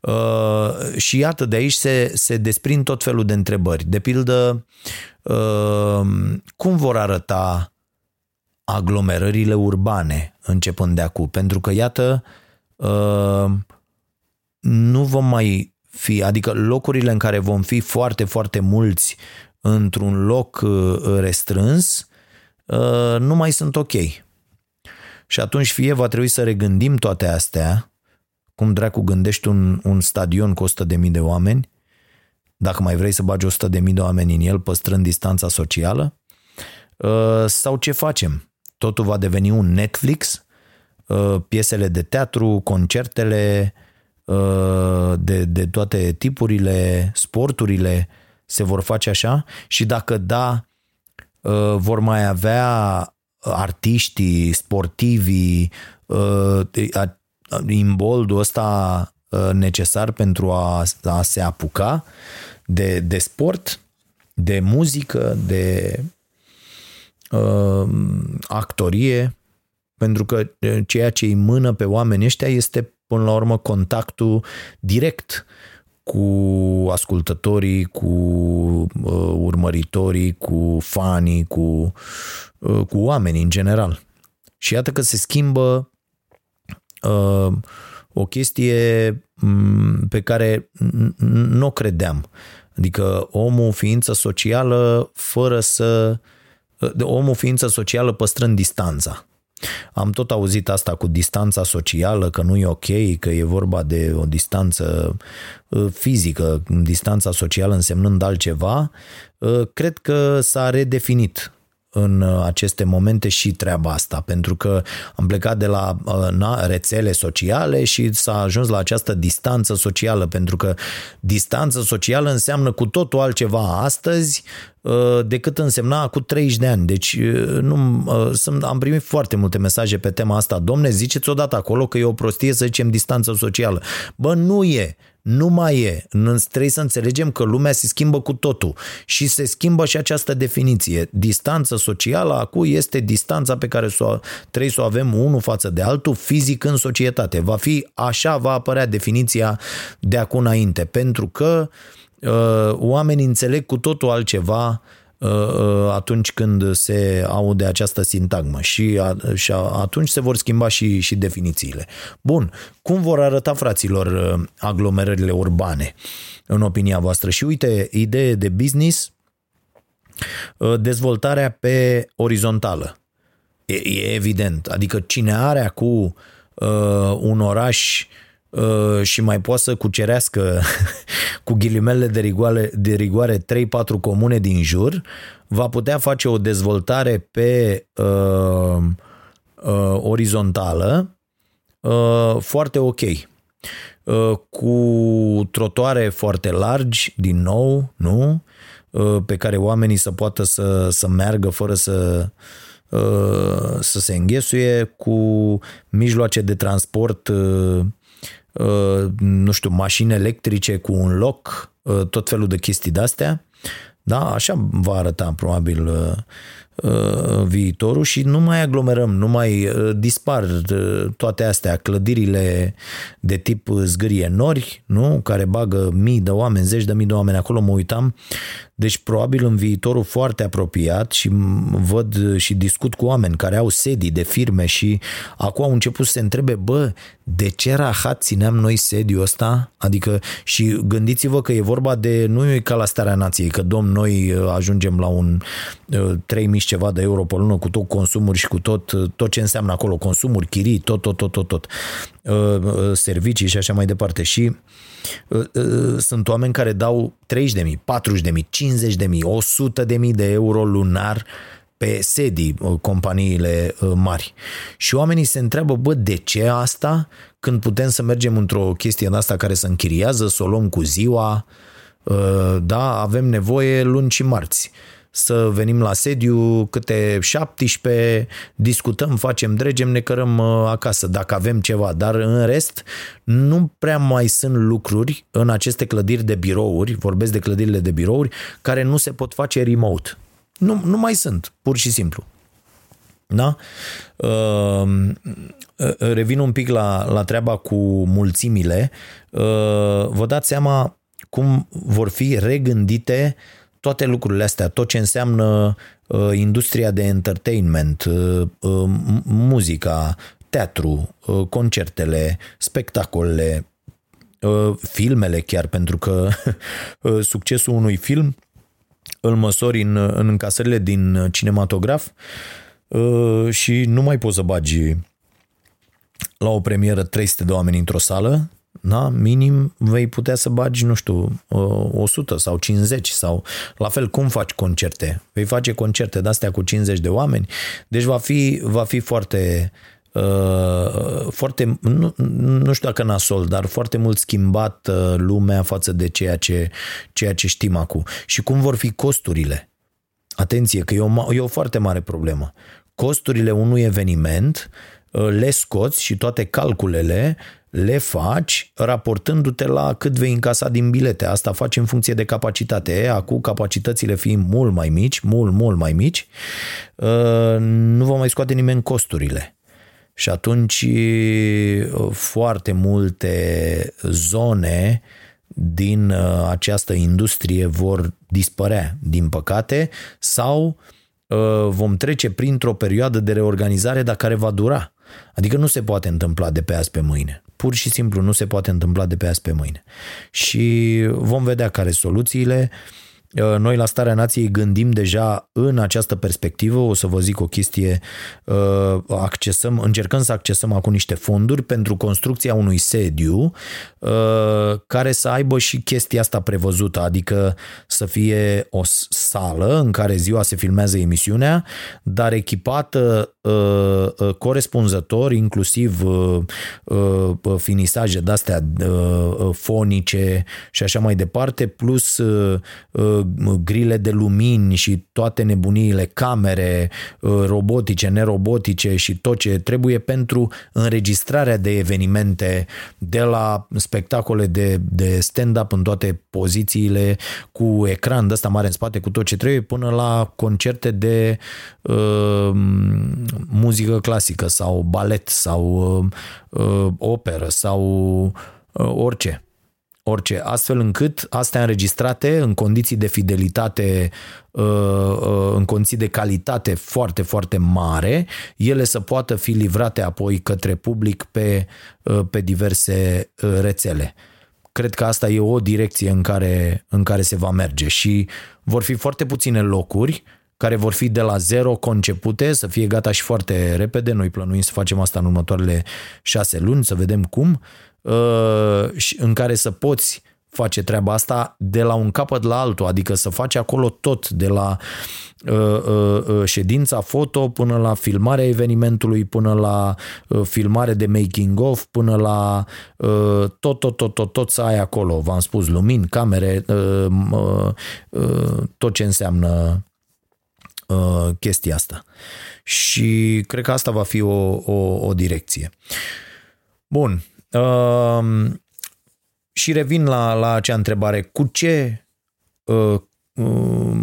Uh, și iată, de aici se, se desprind tot felul de întrebări. De pildă, uh, cum vor arăta aglomerările urbane începând de acum? Pentru că, iată, uh, nu vom mai fi, adică locurile în care vom fi foarte, foarte mulți într-un loc uh, restrâns, uh, nu mai sunt ok. Și atunci fie va trebui să regândim toate astea, cum dracu gândești un, un stadion cu 100.000 de mii de oameni, dacă mai vrei să bagi 100.000 de mii de oameni în el, păstrând distanța socială, uh, sau ce facem? Totul va deveni un Netflix, uh, piesele de teatru, concertele uh, de, de toate tipurile, sporturile se vor face așa? Și dacă da, vor mai avea artiștii, sportivii, imboldul ăsta uh, necesar pentru a, a se apuca de, de sport, de muzică, de uh, actorie, pentru că uh, ceea ce îi mână pe oamenii ăștia este până la urmă contactul direct cu ascultătorii, cu uh, urmăritorii, cu fanii, cu, uh, cu oamenii în general. Și iată că se schimbă uh, o chestie mm, pe care nu o credeam. Adică omul ființă socială fără să... Uh, omul ființă socială păstrând distanța. Am tot auzit asta cu distanța socială, că nu e ok, că e vorba de o distanță uh, fizică, distanța socială însemnând altceva. Uh, cred că s-a redefinit în uh, aceste momente și treaba asta, pentru că am plecat de la uh, na, rețele sociale și s-a ajuns la această distanță socială, pentru că distanță socială înseamnă cu totul altceva astăzi uh, decât însemna cu 30 de ani. Deci nu, am primit foarte multe mesaje pe tema asta. Domne, ziceți odată acolo că e o prostie să zicem distanță socială. Bă, nu e. Nu mai e. Trebuie să înțelegem că lumea se schimbă cu totul și se schimbă și această definiție. Distanță socială acum este distanța pe care s-o, trebuie să o avem unul față de altul fizic în societate. Va fi așa, va apărea definiția de acum înainte, pentru că uh, oamenii înțeleg cu totul altceva uh, Uh, uh, atunci când se aude această sintagmă și, și atunci se vor schimba și, și definițiile. Bun, cum vor arăta fraților uh, aglomerările urbane în opinia voastră? Și uite, idee de business, dezvoltarea pe orizontală. E, e evident, adică cine are acum uh, un oraș uh, Uh, și mai poate să cucerească [LAUGHS] cu ghilimele de rigoare, de rigoare 3-4 comune din jur, va putea face o dezvoltare pe uh, uh, orizontală uh, foarte ok. Uh, cu trotoare foarte largi, din nou, nu? Uh, pe care oamenii să poată să, să meargă fără să, uh, să se înghesuie, cu mijloace de transport uh, Uh, nu știu, mașini electrice cu un loc, uh, tot felul de chestii de-astea. Da, așa va arăta probabil uh, Uh, viitorul și nu mai aglomerăm, nu mai uh, dispar uh, toate astea, clădirile de tip zgârie nori, nu? care bagă mii de oameni, zeci de mii de oameni acolo, mă uitam. Deci probabil în viitorul foarte apropiat și văd și discut cu oameni care au sedii de firme și acum au început să se întrebe, bă, de ce rahat țineam noi sediul ăsta? Adică și gândiți-vă că e vorba de, nu e ca la starea nației, Adică, domn, noi uh, ajungem la un 3000 uh, ceva de euro pe lună cu tot consumuri și cu tot, uh, tot ce înseamnă acolo, consumuri, chirii, tot, tot, tot, tot, tot, servicii și așa mai departe. Și sunt oameni care dau 30.000, 40.000, 50.000, 100.000 de euro lunar pe sedii companiile mari. Și oamenii se întreabă, bă, de ce asta când putem să mergem într-o chestie în asta care să închiriază, să o luăm cu ziua, da, avem nevoie luni și marți să venim la sediu câte 17, discutăm, facem, dregem, ne cărăm acasă dacă avem ceva, dar în rest nu prea mai sunt lucruri în aceste clădiri de birouri, vorbesc de clădirile de birouri, care nu se pot face remote. Nu, nu mai sunt, pur și simplu. Da? Ehm, revin un pic la, la treaba cu mulțimile. Ehm, vă dați seama cum vor fi regândite toate lucrurile astea, tot ce înseamnă uh, industria de entertainment, uh, uh, muzica, teatru, uh, concertele, spectacolele, uh, filmele chiar, pentru că [LAUGHS] uh, succesul unui film îl măsori în, în încasările din cinematograf uh, și nu mai poți să bagi la o premieră 300 de oameni într-o sală, da? minim vei putea să bagi, nu știu, 100 sau 50 sau la fel cum faci concerte. Vei face concerte de-astea cu 50 de oameni, deci va fi, va fi foarte, uh, foarte, nu, nu știu dacă nasol, dar foarte mult schimbat uh, lumea față de ceea ce, ceea ce știm acum. Și cum vor fi costurile? Atenție, că e o, e o foarte mare problemă. Costurile unui eveniment uh, le scoți și toate calculele le faci raportându-te la cât vei încasa din bilete. Asta faci în funcție de capacitate. Acum capacitățile fiind mult mai mici, mult, mult mai mici, uh, nu va mai scoate nimeni costurile. Și atunci uh, foarte multe zone din uh, această industrie vor dispărea, din păcate, sau vom trece printr-o perioadă de reorganizare, dar care va dura. Adică nu se poate întâmpla de pe azi pe mâine. Pur și simplu nu se poate întâmpla de pe azi pe mâine. Și vom vedea care sunt soluțiile. Uh, noi la Starea Nației gândim deja în această perspectivă, o să vă zic o chestie, uh, accesăm, încercăm să accesăm acum niște fonduri pentru construcția unui sediu uh, care să aibă și chestia asta prevăzută, adică să fie o sală în care ziua se filmează emisiunea, dar echipată corespunzător, inclusiv finisaje de-astea fonice și așa mai departe, plus grile de lumini și toate nebuniile, camere uh, robotice, nerobotice și tot ce trebuie pentru înregistrarea de evenimente de la spectacole de, de stand-up în toate pozițiile cu ecran de ăsta mare în spate cu tot ce trebuie până la concerte de uh, muzică clasică sau balet sau uh, uh operă sau uh, orice orice, astfel încât astea înregistrate în condiții de fidelitate, uh, uh, în condiții de calitate foarte, foarte mare, ele să poată fi livrate apoi către public pe, uh, pe diverse rețele. Cred că asta e o direcție în care, în care se va merge și vor fi foarte puține locuri care vor fi de la zero concepute, să fie gata și foarte repede. Noi plănuim să facem asta în următoarele șase luni, să vedem cum. Uh, în care să poți face treaba asta de la un capăt la altul, adică să faci acolo tot, de la uh, uh, uh, ședința foto până la filmarea evenimentului, până la uh, filmare de making of, până la uh, tot, tot, tot, tot, tot să ai acolo. V-am spus, lumini, camere, uh, uh, uh, tot ce înseamnă uh, chestia asta. Și cred că asta va fi o, o, o direcție. Bun, Uh, și revin la, la acea întrebare. Cu ce uh, uh,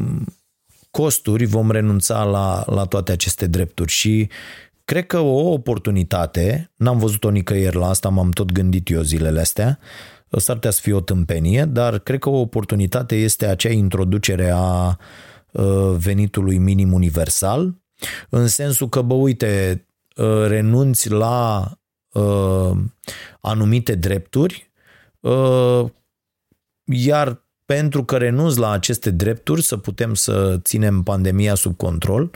costuri vom renunța la, la toate aceste drepturi? Și cred că o oportunitate, n-am văzut-o nicăieri la asta, m-am tot gândit eu zilele astea, s-ar putea să fie o tâmpenie, dar cred că o oportunitate este acea introducere a uh, venitului minim universal, în sensul că, bă, uite, uh, renunți la uh, anumite drepturi, uh, iar pentru că renunț la aceste drepturi să putem să ținem pandemia sub control,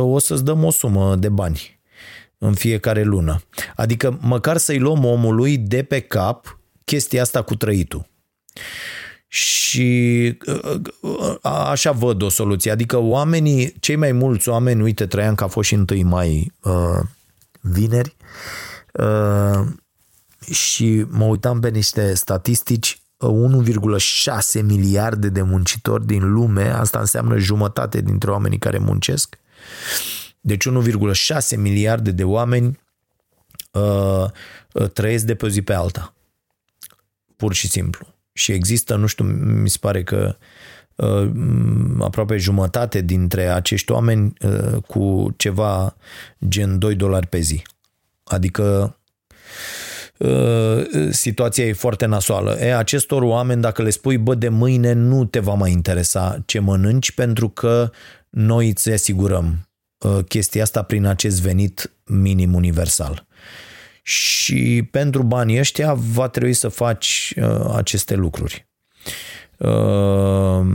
o să-ți dăm o sumă de bani în fiecare lună. Adică măcar să-i luăm omului de pe cap chestia asta cu trăitul. Și așa văd o soluție. Adică oamenii, cei mai mulți oameni, uite, Traian că a fost și întâi mai uh, vineri, uh, și mă uitam pe niște statistici, 1,6 miliarde de muncitori din lume, asta înseamnă jumătate dintre oamenii care muncesc, deci 1,6 miliarde de oameni uh, uh, trăiesc de pe o zi pe alta. Pur și simplu. Și există, nu știu, mi se pare că uh, aproape jumătate dintre acești oameni uh, cu ceva gen 2 dolari pe zi. Adică uh, situația e foarte nasoală. E, acestor oameni, dacă le spui, bă, de mâine nu te va mai interesa ce mănânci, pentru că noi îți asigurăm Uh, chestia asta prin acest venit minim universal. Și pentru banii ăștia va trebui să faci uh, aceste lucruri. Uh,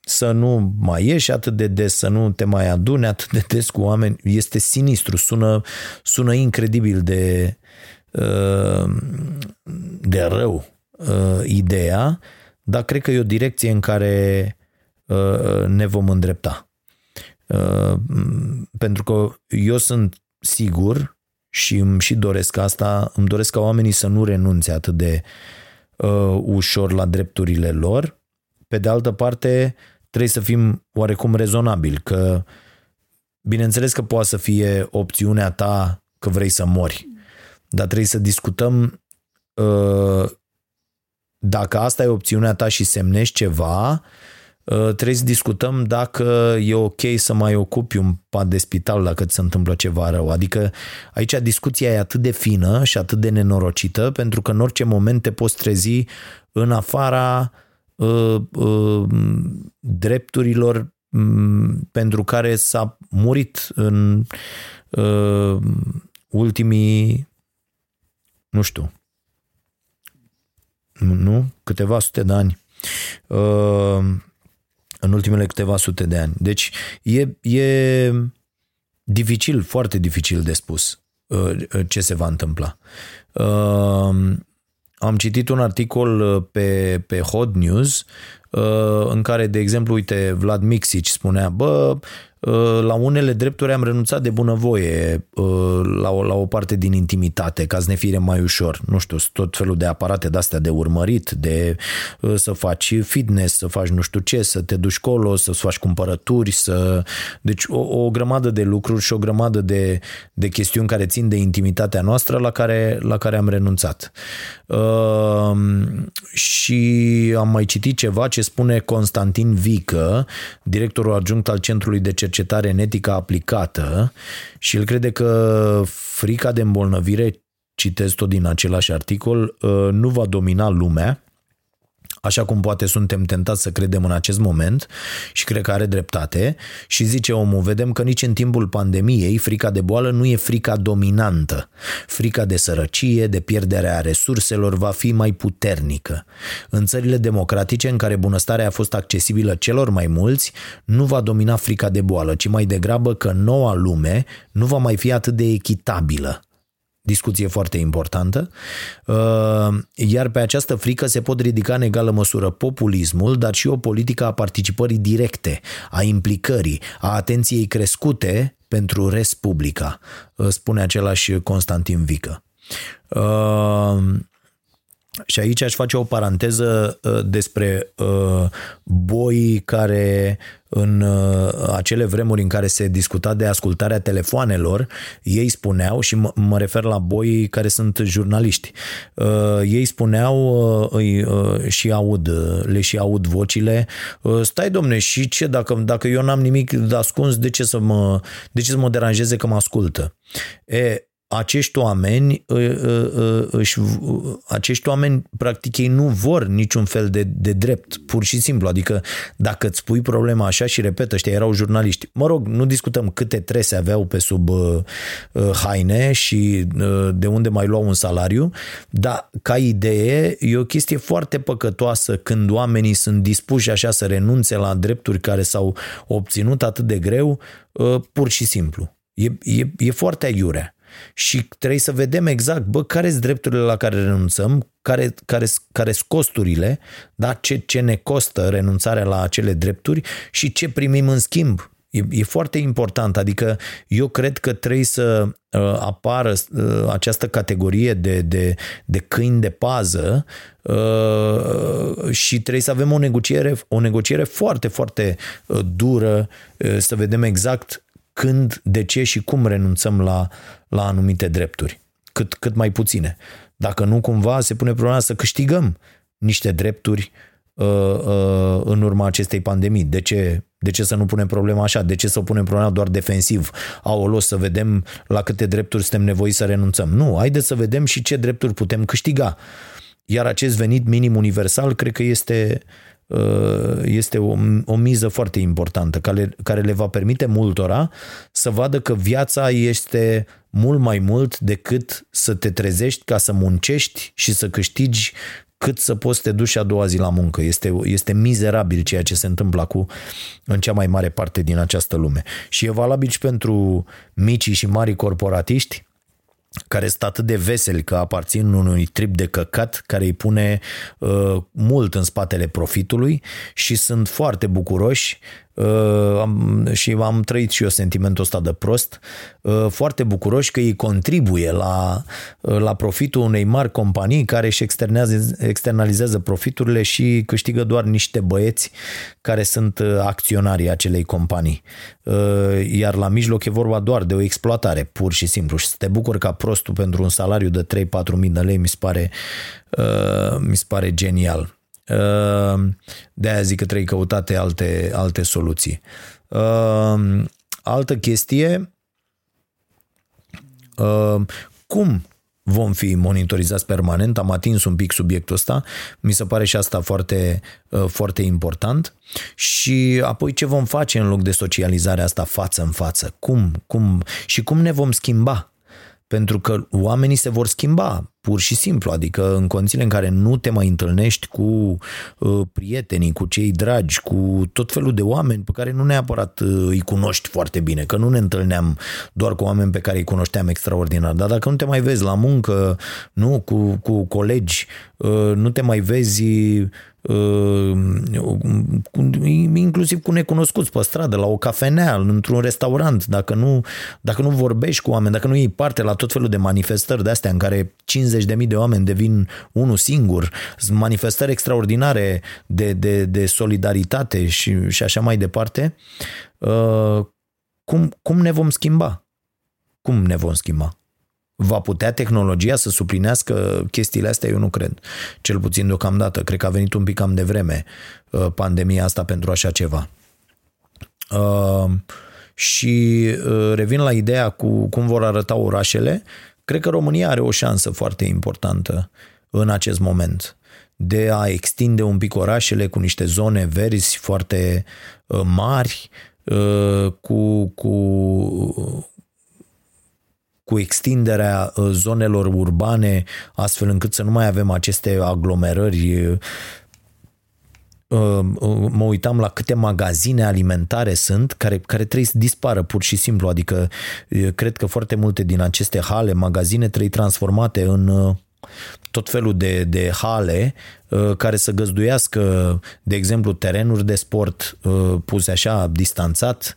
să nu mai ieși atât de des, să nu te mai adune atât de des cu oameni. Este sinistru, sună, sună incredibil de, de rău ideea, dar cred că e o direcție în care ne vom îndrepta. Uh, pentru că eu sunt sigur și îmi și doresc asta, îmi doresc ca oamenii să nu renunțe atât de uh, ușor la drepturile lor. Pe de altă parte, trebuie să fim oarecum rezonabili, că bineînțeles că poate să fie opțiunea ta că vrei să mori, dar trebuie să discutăm uh, dacă asta e opțiunea ta și semnești ceva, Uh, trebuie să discutăm dacă e ok să mai ocupi un pat de spital dacă ți se întâmplă ceva rău. Adică aici discuția e atât de fină și atât de nenorocită pentru că în orice moment te poți trezi în afara uh, uh, drepturilor um, pentru care s-a murit în uh, ultimii, nu știu, nu? Câteva sute de ani. Uh, în ultimele câteva sute de ani. Deci e, e dificil, foarte dificil de spus uh, ce se va întâmpla. Uh, am citit un articol uh, pe, pe Hot News în care, de exemplu, uite, Vlad Mixic spunea, bă, Uh, la unele drepturi am renunțat de bunăvoie uh, la o, la o parte din intimitate, ca să ne fie mai ușor. Nu știu, tot felul de aparate de-astea de urmărit, de uh, să faci fitness, să faci nu știu ce, să te duci colo, să faci cumpărături, să... Deci o, o grămadă de lucruri și o grămadă de, de chestiuni care țin de intimitatea noastră la care, la care am renunțat. Uh, și am mai citit ceva ce spune Constantin Vică, directorul adjunct al Centrului de Cercetare în Etică Aplicată și el crede că frica de îmbolnăvire, citesc tot din același articol, uh, nu va domina lumea, așa cum poate suntem tentați să credem în acest moment și cred că are dreptate și zice omul, vedem că nici în timpul pandemiei frica de boală nu e frica dominantă. Frica de sărăcie, de pierderea resurselor va fi mai puternică. În țările democratice în care bunăstarea a fost accesibilă celor mai mulți, nu va domina frica de boală, ci mai degrabă că noua lume nu va mai fi atât de echitabilă discuție foarte importantă, uh, iar pe această frică se pot ridica în egală măsură populismul, dar și o politică a participării directe, a implicării, a atenției crescute pentru Respublica, uh, spune același Constantin Vică. Uh, și aici aș face o paranteză uh, despre uh, boi care în uh, acele vremuri în care se discuta de ascultarea telefoanelor, ei spuneau, și mă refer la boi care sunt jurnaliști, ei spuneau și aud, le și aud vocile, stai domne, și ce dacă, dacă eu n-am nimic de ascuns, de ce să mă, de ce să mă deranjeze că mă ascultă? E, acești oameni, își, acești oameni, practic, ei nu vor niciun fel de, de drept, pur și simplu. Adică, dacă îți pui problema așa și repet, ăștia erau jurnaliști. Mă rog, nu discutăm câte trese aveau pe sub uh, haine și uh, de unde mai luau un salariu, dar, ca idee, e o chestie foarte păcătoasă când oamenii sunt dispuși așa să renunțe la drepturi care s-au obținut atât de greu, uh, pur și simplu. E, e, e foarte aiurea și trebuie să vedem exact, bă, care sunt drepturile la care renunțăm, care, care, care sunt costurile, da? ce, ce ne costă renunțarea la acele drepturi și ce primim în schimb. E, e foarte important, adică eu cred că trebuie să uh, apară uh, această categorie de, de, de câini de pază uh, și trebuie să avem o negociere, o negociere foarte, foarte uh, dură, uh, să vedem exact când, de ce și cum renunțăm la, la anumite drepturi. Cât, cât mai puține. Dacă nu, cumva se pune problema să câștigăm niște drepturi uh, uh, în urma acestei pandemii. De ce, de ce să nu punem problema așa? De ce să punem problema doar defensiv? Au o să vedem la câte drepturi suntem nevoiți să renunțăm. Nu, haideți să vedem și ce drepturi putem câștiga. Iar acest venit minim universal cred că este uh, Uh, este o, o miză foarte importantă care, care le va permite multora să vadă că viața este mult mai mult decât să te trezești ca să muncești și să câștigi cât să poți să te duci a doua zi la muncă. Este, este mizerabil ceea ce se întâmplă cu în cea mai mare parte din această lume. Și e valabil și pentru micii și mari corporatiști care sunt atât de veseli că aparțin unui trip de căcat care îi pune uh, mult în spatele profitului și sunt foarte bucuroși Uh, am, și am trăit și eu sentimentul ăsta de prost, uh, foarte bucuroși că ei contribuie la, uh, la profitul unei mari companii care își externalizează profiturile și câștigă doar niște băieți care sunt acționarii acelei companii. Iar la mijloc e vorba doar de o exploatare, pur și simplu. Și să te bucur ca prostul pentru un salariu de 3-4 mii de lei mi se pare, mi se pare genial. Ehm, de-aia zic că trebuie căutate alte, alte soluții. Ehm, altă chestie, ehm, cum vom fi monitorizați permanent, am atins un pic subiectul ăsta, mi se pare și asta foarte, foarte important. Și apoi ce vom face în loc de socializarea asta față în față, cum, cum și cum ne vom schimba? Pentru că oamenii se vor schimba, pur și simplu, adică în condițiile în care nu te mai întâlnești cu uh, prietenii, cu cei dragi, cu tot felul de oameni pe care nu neapărat uh, îi cunoști foarte bine, că nu ne întâlneam doar cu oameni pe care îi cunoșteam extraordinar, dar dacă nu te mai vezi la muncă, nu, cu, cu colegi, uh, nu te mai vezi Uh, inclusiv cu necunoscuți pe stradă, la o cafenea, într-un restaurant, dacă nu, dacă nu vorbești cu oameni, dacă nu iei parte la tot felul de manifestări de astea în care 50.000 de oameni devin unul singur, manifestări extraordinare de, de, de solidaritate și, și așa mai departe, uh, cum, cum ne vom schimba? Cum ne vom schimba? Va putea tehnologia să suplinească chestiile astea? Eu nu cred. Cel puțin deocamdată. Cred că a venit un pic cam de vreme uh, pandemia asta pentru așa ceva. Uh, și uh, revin la ideea cu cum vor arăta orașele. Cred că România are o șansă foarte importantă în acest moment de a extinde un pic orașele cu niște zone verzi foarte mari, cu, cu cu extinderea uh, zonelor urbane, astfel încât să nu mai avem aceste aglomerări. Uh, uh, mă uitam la câte magazine alimentare sunt care, care trebuie să dispară pur și simplu, adică cred că foarte multe din aceste hale, magazine trebuie transformate în tot felul de, de hale care să găzduiască, de exemplu, terenuri de sport puse așa distanțat,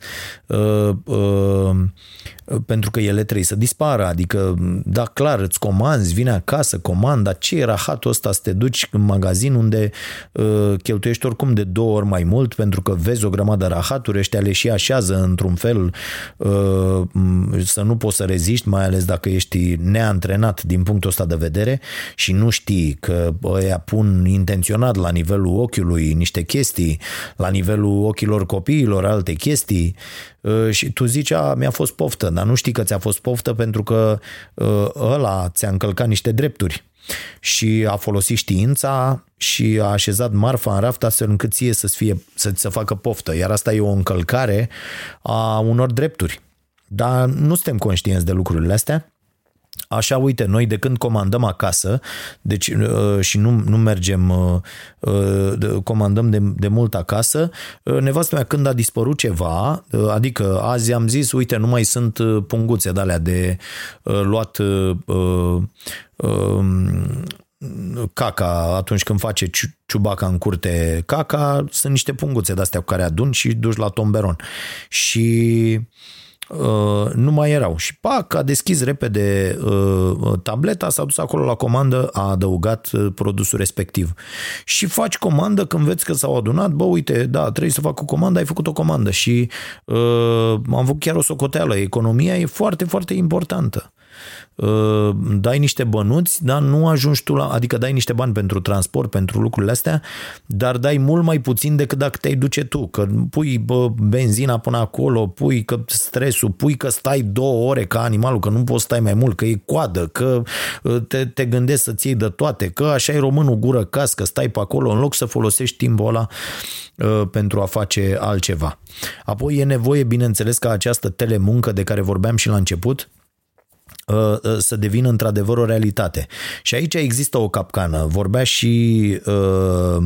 pentru că ele trebuie să dispară, adică, da, clar, îți comanzi, vine acasă, comanda, ce era hatul ăsta să te duci în magazin unde uh, cheltuiești oricum de două ori mai mult pentru că vezi o grămadă rahaturi, ăștia le și așează într-un fel uh, să nu poți să reziști, mai ales dacă ești neantrenat din punctul ăsta de vedere și nu știi că ăia pun intenționat la nivelul ochiului niște chestii, la nivelul ochilor copiilor alte chestii uh, și tu zici, a, mi-a fost poftă, dar nu știi că ți-a fost poftă pentru că uh, ăla ți-a încălcat niște drepturi și a folosit știința și a așezat marfa în raft astfel încât ție să fie, să-ți să facă poftă. Iar asta e o încălcare a unor drepturi. Dar nu suntem conștienți de lucrurile astea Așa, uite, noi de când comandăm acasă, deci uh, și nu, nu mergem, uh, uh, comandăm de, de mult acasă, nevastă mea când a dispărut ceva, adică azi am zis, uite, nu mai sunt punguțe de alea de luat um, caca atunci când face ciubaca în curte caca, sunt niște punguțe de-astea cu care adun și duci la tomberon. Și Uh, nu mai erau. Și pac, a deschis repede uh, tableta, s-a dus acolo la comandă, a adăugat uh, produsul respectiv. Și faci comandă când vezi că s-au adunat, bă, uite, da, trebuie să fac o comandă, ai făcut o comandă și uh, am făcut chiar o socoteală. Economia e foarte, foarte importantă. Uh, dai niște bănuți, dar nu ajungi tu la, adică dai niște bani pentru transport, pentru lucrurile astea, dar dai mult mai puțin decât dacă te-ai duce tu, că pui bă, benzina până acolo, pui că stresul, pui că stai două ore ca animalul, că nu poți stai mai mult, că e coadă, că uh, te, te gândești să-ți iei de toate, că așa e românul gură cas, că stai pe acolo în loc să folosești timpul ăla uh, pentru a face altceva. Apoi e nevoie, bineînțeles, ca această telemuncă de care vorbeam și la început, Uh, uh, să devină într-adevăr o realitate. Și aici există o capcană. Vorbea și uh,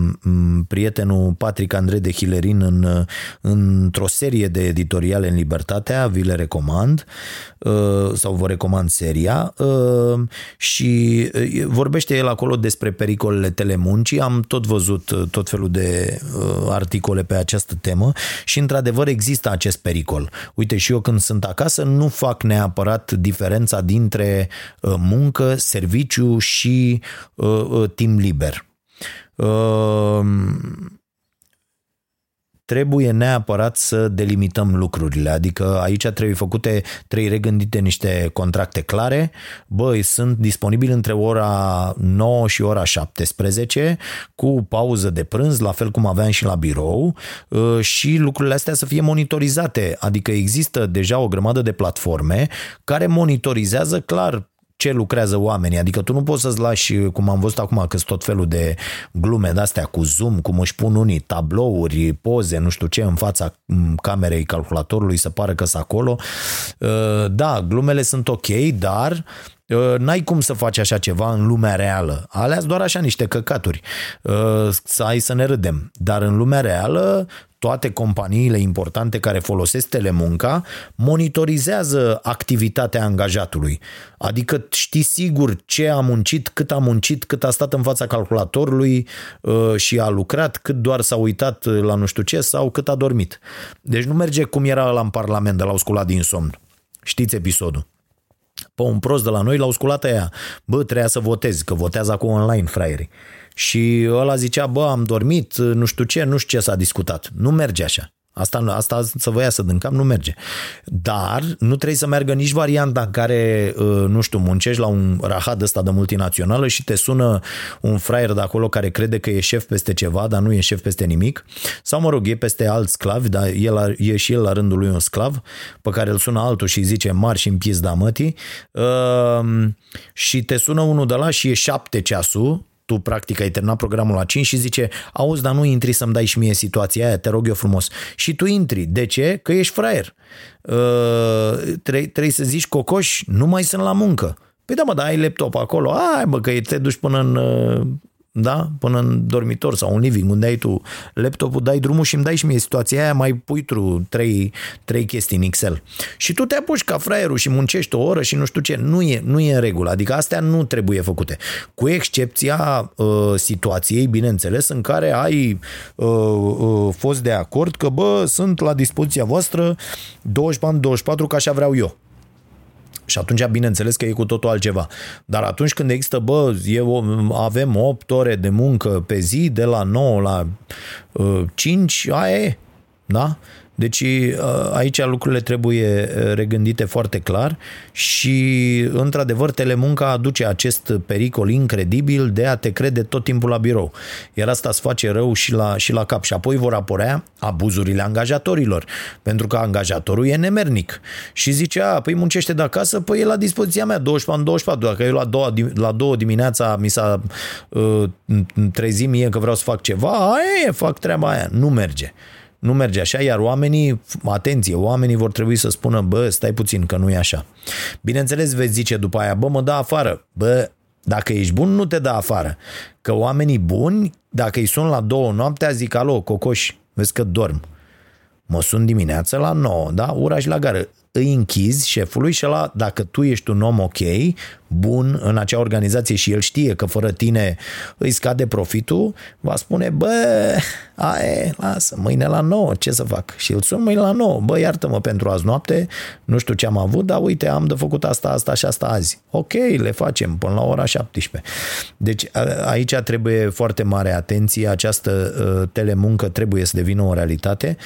prietenul Patrick Andrei de Hilerin în, uh, într-o serie de editoriale în Libertatea, vi le recomand uh, sau vă recomand seria uh, și uh, vorbește el acolo despre pericolele telemuncii. Am tot văzut tot felul de uh, articole pe această temă și într-adevăr există acest pericol. Uite și eu când sunt acasă nu fac neapărat diferența dintre uh, muncă, serviciu și uh, uh, timp liber trebuie neapărat să delimităm lucrurile, adică aici trebuie făcute, trebuie regândite niște contracte clare, băi, sunt disponibili între ora 9 și ora 17 cu pauză de prânz, la fel cum aveam și la birou și lucrurile astea să fie monitorizate, adică există deja o grămadă de platforme care monitorizează clar ce lucrează oamenii. Adică tu nu poți să-ți lași, cum am văzut acum, că tot felul de glume de-astea cu zoom, cum își pun unii tablouri, poze, nu știu ce, în fața camerei calculatorului să pară că sunt acolo. Uh, da, glumele sunt ok, dar uh, n-ai cum să faci așa ceva în lumea reală. Alea doar așa niște căcaturi. Uh, să ai să ne râdem. Dar în lumea reală toate companiile importante care folosesc telemunca monitorizează activitatea angajatului. Adică știi sigur ce a muncit, cât a muncit, cât a stat în fața calculatorului uh, și a lucrat, cât doar s-a uitat la nu știu ce sau cât a dormit. Deci nu merge cum era la în Parlament de la sculat din somn. Știți episodul. Pe un prost de la noi l-au sculat aia. Bă, trebuia să votezi, că votează acum online, fraierii. Și ăla zicea, bă, am dormit, nu știu ce, nu știu ce s-a discutat. Nu merge așa. Asta, asta să vă iasă din cap nu merge. Dar nu trebuie să meargă nici varianta în care, uh, nu știu, muncești la un rahat ăsta de multinațională și te sună un fraier de acolo care crede că e șef peste ceva, dar nu e șef peste nimic. Sau, mă rog, e peste alți sclavi, dar el, e și el la rândul lui un sclav, pe care îl sună altul și îi zice marș în da mătii. Uh, și te sună unul de la și e șapte ceasul tu practic ai terminat programul la 5 și zice, auzi, dar nu intri să-mi dai și mie situația aia, te rog eu frumos. Și tu intri. De ce? Că ești fraier. Uh, trebuie, trebuie să zici, cocoș, nu mai sunt la muncă. Păi da, mă, dar ai laptop acolo. Ai, bă, că te duci până în uh, da? până în dormitor sau în living, unde ai tu laptopul, dai drumul și îmi dai și mie situația aia, mai pui tu trei, trei chestii în Excel. Și tu te apuci ca fraierul și muncești o oră și nu știu ce. Nu e, nu e în regulă. Adică astea nu trebuie făcute. Cu excepția uh, situației, bineînțeles, în care ai uh, uh, fost de acord că, bă, sunt la dispoziția voastră 24 ca așa vreau eu. Și atunci, bineînțeles că e cu totul altceva. Dar atunci când există, bă, eu, avem 8 ore de muncă pe zi, de la 9 la uh, 5, aia e. Da? Deci aici lucrurile trebuie regândite foarte clar și într-adevăr telemunca aduce acest pericol incredibil de a te crede tot timpul la birou. Iar asta îți face rău și la, și la cap. Și apoi vor apărea abuzurile angajatorilor, pentru că angajatorul e nemernic și zice, a, păi muncește de acasă, păi e la dispoziția mea, 24 în 24, dacă eu la două, la două dimineața mi s-a uh, trezit mie că vreau să fac ceva, aia e, fac treaba aia, nu merge. Nu merge așa, iar oamenii, atenție, oamenii vor trebui să spună, bă, stai puțin, că nu e așa. Bineînțeles, veți zice după aia, bă, mă dă afară. Bă, dacă ești bun, nu te dă afară. Că oamenii buni, dacă îi sun la două noaptea, zic, alo, cocoș, vezi că dorm. Mă sun dimineața la 9, da? Uraș și la gară îi închizi șefului și la dacă tu ești un om ok, bun în acea organizație și el știe că fără tine îi scade profitul, va spune, bă, aie, lasă, mâine la 9, ce să fac? Și îl sun mâine la 9, bă, iartă-mă pentru azi noapte, nu știu ce am avut, dar uite, am de făcut asta, asta și asta azi. Ok, le facem până la ora 17. Deci aici trebuie foarte mare atenție, această uh, telemuncă trebuie să devină o realitate.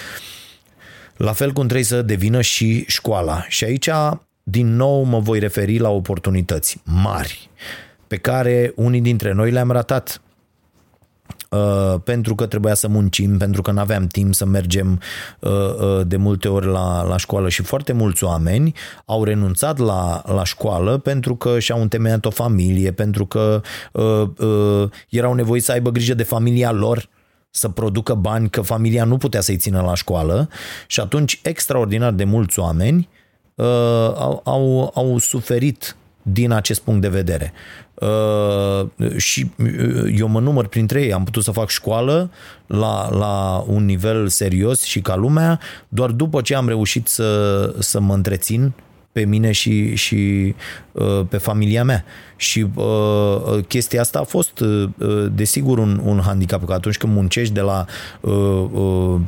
La fel cum trebuie să devină și școala. Și aici, din nou, mă voi referi la oportunități mari pe care unii dintre noi le-am ratat Uh, pentru că trebuia să muncim, pentru că nu aveam timp să mergem uh, uh, de multe ori la, la școală și foarte mulți oameni au renunțat la, la școală pentru că și-au întemeiat o familie, pentru că uh, uh, erau nevoiți să aibă grijă de familia lor, să producă bani, că familia nu putea să-i țină la școală. Și atunci extraordinar de mulți oameni uh, au, au, au suferit din acest punct de vedere. Uh, și uh, eu mă număr printre ei, am putut să fac școală la, la un nivel serios și ca lumea, doar după ce am reușit să, să mă întrețin pe mine și, și uh, pe familia mea. Și uh, uh, chestia asta a fost, uh, uh, desigur, un, un handicap, că atunci când muncești de la uh, uh,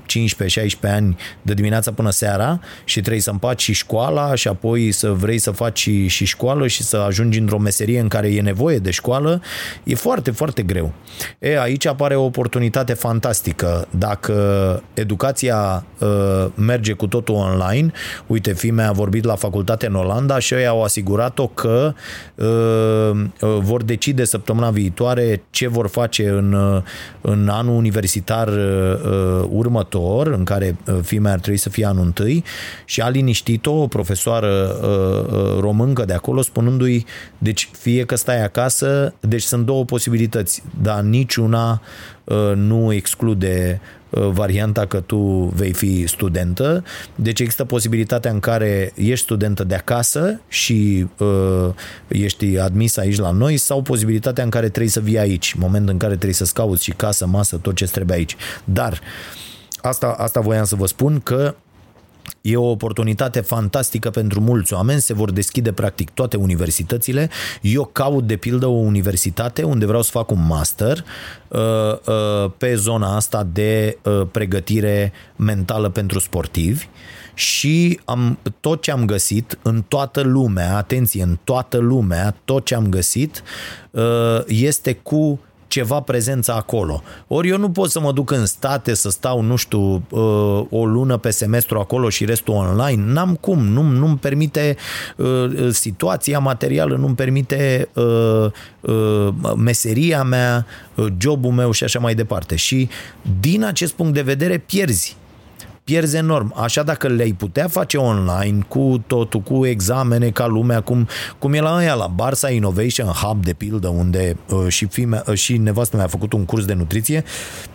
15-16 ani de dimineața până seara și trebuie să împaci și școala și apoi să vrei să faci și, și școală și să ajungi într-o meserie în care e nevoie de școală, e foarte, foarte greu. E, aici apare o oportunitate fantastică. Dacă educația uh, merge cu totul online, uite, fimea a vorbit la facultate în Olanda și ei au asigurat-o că uh, Uh, vor decide săptămâna viitoare ce vor face în, uh, în anul universitar uh, următor, în care fimea ar trebui să fie anul întâi, și a liniștit-o o profesoară româncă de acolo, spunându-i, deci fie că stai acasă, deci sunt două posibilități, dar niciuna nu exclude Uh, varianta că tu vei fi studentă, deci există posibilitatea în care ești studentă de acasă și uh, ești admis aici la noi sau posibilitatea în care trebuie să vii aici, moment în care trebuie să-ți cauți și casă, masă, tot ce trebuie aici. Dar asta, asta voiam să vă spun că E o oportunitate fantastică pentru mulți oameni, se vor deschide practic toate universitățile. Eu caut de pildă o universitate unde vreau să fac un master uh, uh, pe zona asta de uh, pregătire mentală pentru sportivi și am, tot ce am găsit în toată lumea, atenție, în toată lumea, tot ce am găsit este cu ceva prezență acolo. Ori eu nu pot să mă duc în state să stau, nu știu, uh, o lună pe semestru acolo și restul online. N-am cum, nu, nu-mi permite uh, situația materială, nu-mi permite uh, meseria mea, jobul meu și așa mai departe. Și din acest punct de vedere pierzi pierzi enorm. Așa dacă le-ai putea face online cu totul, cu examene ca lumea, cum, cum e la aia la Barça Innovation Hub de pildă, unde uh, și, fime, uh, și nevastă mea a făcut un curs de nutriție, uh, uh,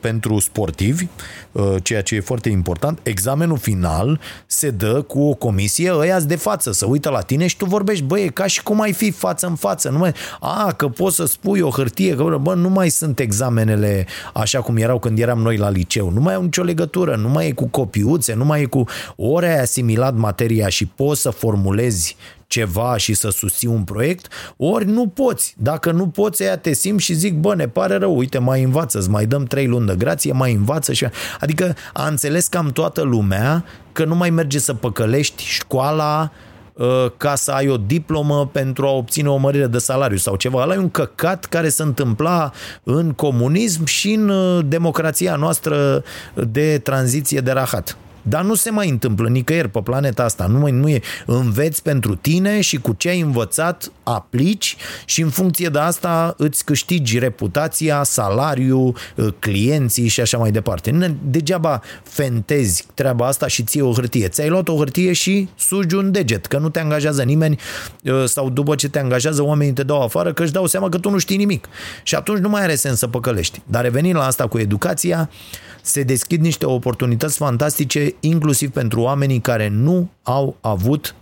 pentru sportivi, uh, ceea ce e foarte important, examenul final se dă cu o comisie, ăia de față, să uită la tine și tu vorbești, băi, e ca și cum ai fi față în față, nu mai, a, că poți să spui o hârtie, că bă, nu mai sunt examenele așa cum erau când eram noi la liceu, nu mai au nicio legătură, nu mai e cu copiuțe, nu mai e cu ori ai asimilat materia și poți să formulezi ceva și să susții un proiect, ori nu poți. Dacă nu poți, ea te simți și zic, bă, ne pare rău, uite, mai învață, îți mai dăm trei luni de grație, mai învață și... Adică a înțeles cam toată lumea că nu mai merge să păcălești școala, ca să ai o diplomă pentru a obține o mărire de salariu sau ceva. Ăla e un căcat care se întâmpla în comunism și în democrația noastră de tranziție de rahat. Dar nu se mai întâmplă nicăieri pe planeta asta. Nu, mai, nu e. Înveți pentru tine și cu ce ai învățat aplici și în funcție de asta îți câștigi reputația, salariul, ă, clienții și așa mai departe. Degeaba fentezi treaba asta și ții o hârtie. Ți-ai luat o hârtie și sugi un deget, că nu te angajează nimeni ă, sau după ce te angajează oamenii te dau afară că își dau seama că tu nu știi nimic. Și atunci nu mai are sens să păcălești. Dar revenind la asta cu educația, se deschid niște oportunități fantastice, inclusiv pentru oamenii care nu au avut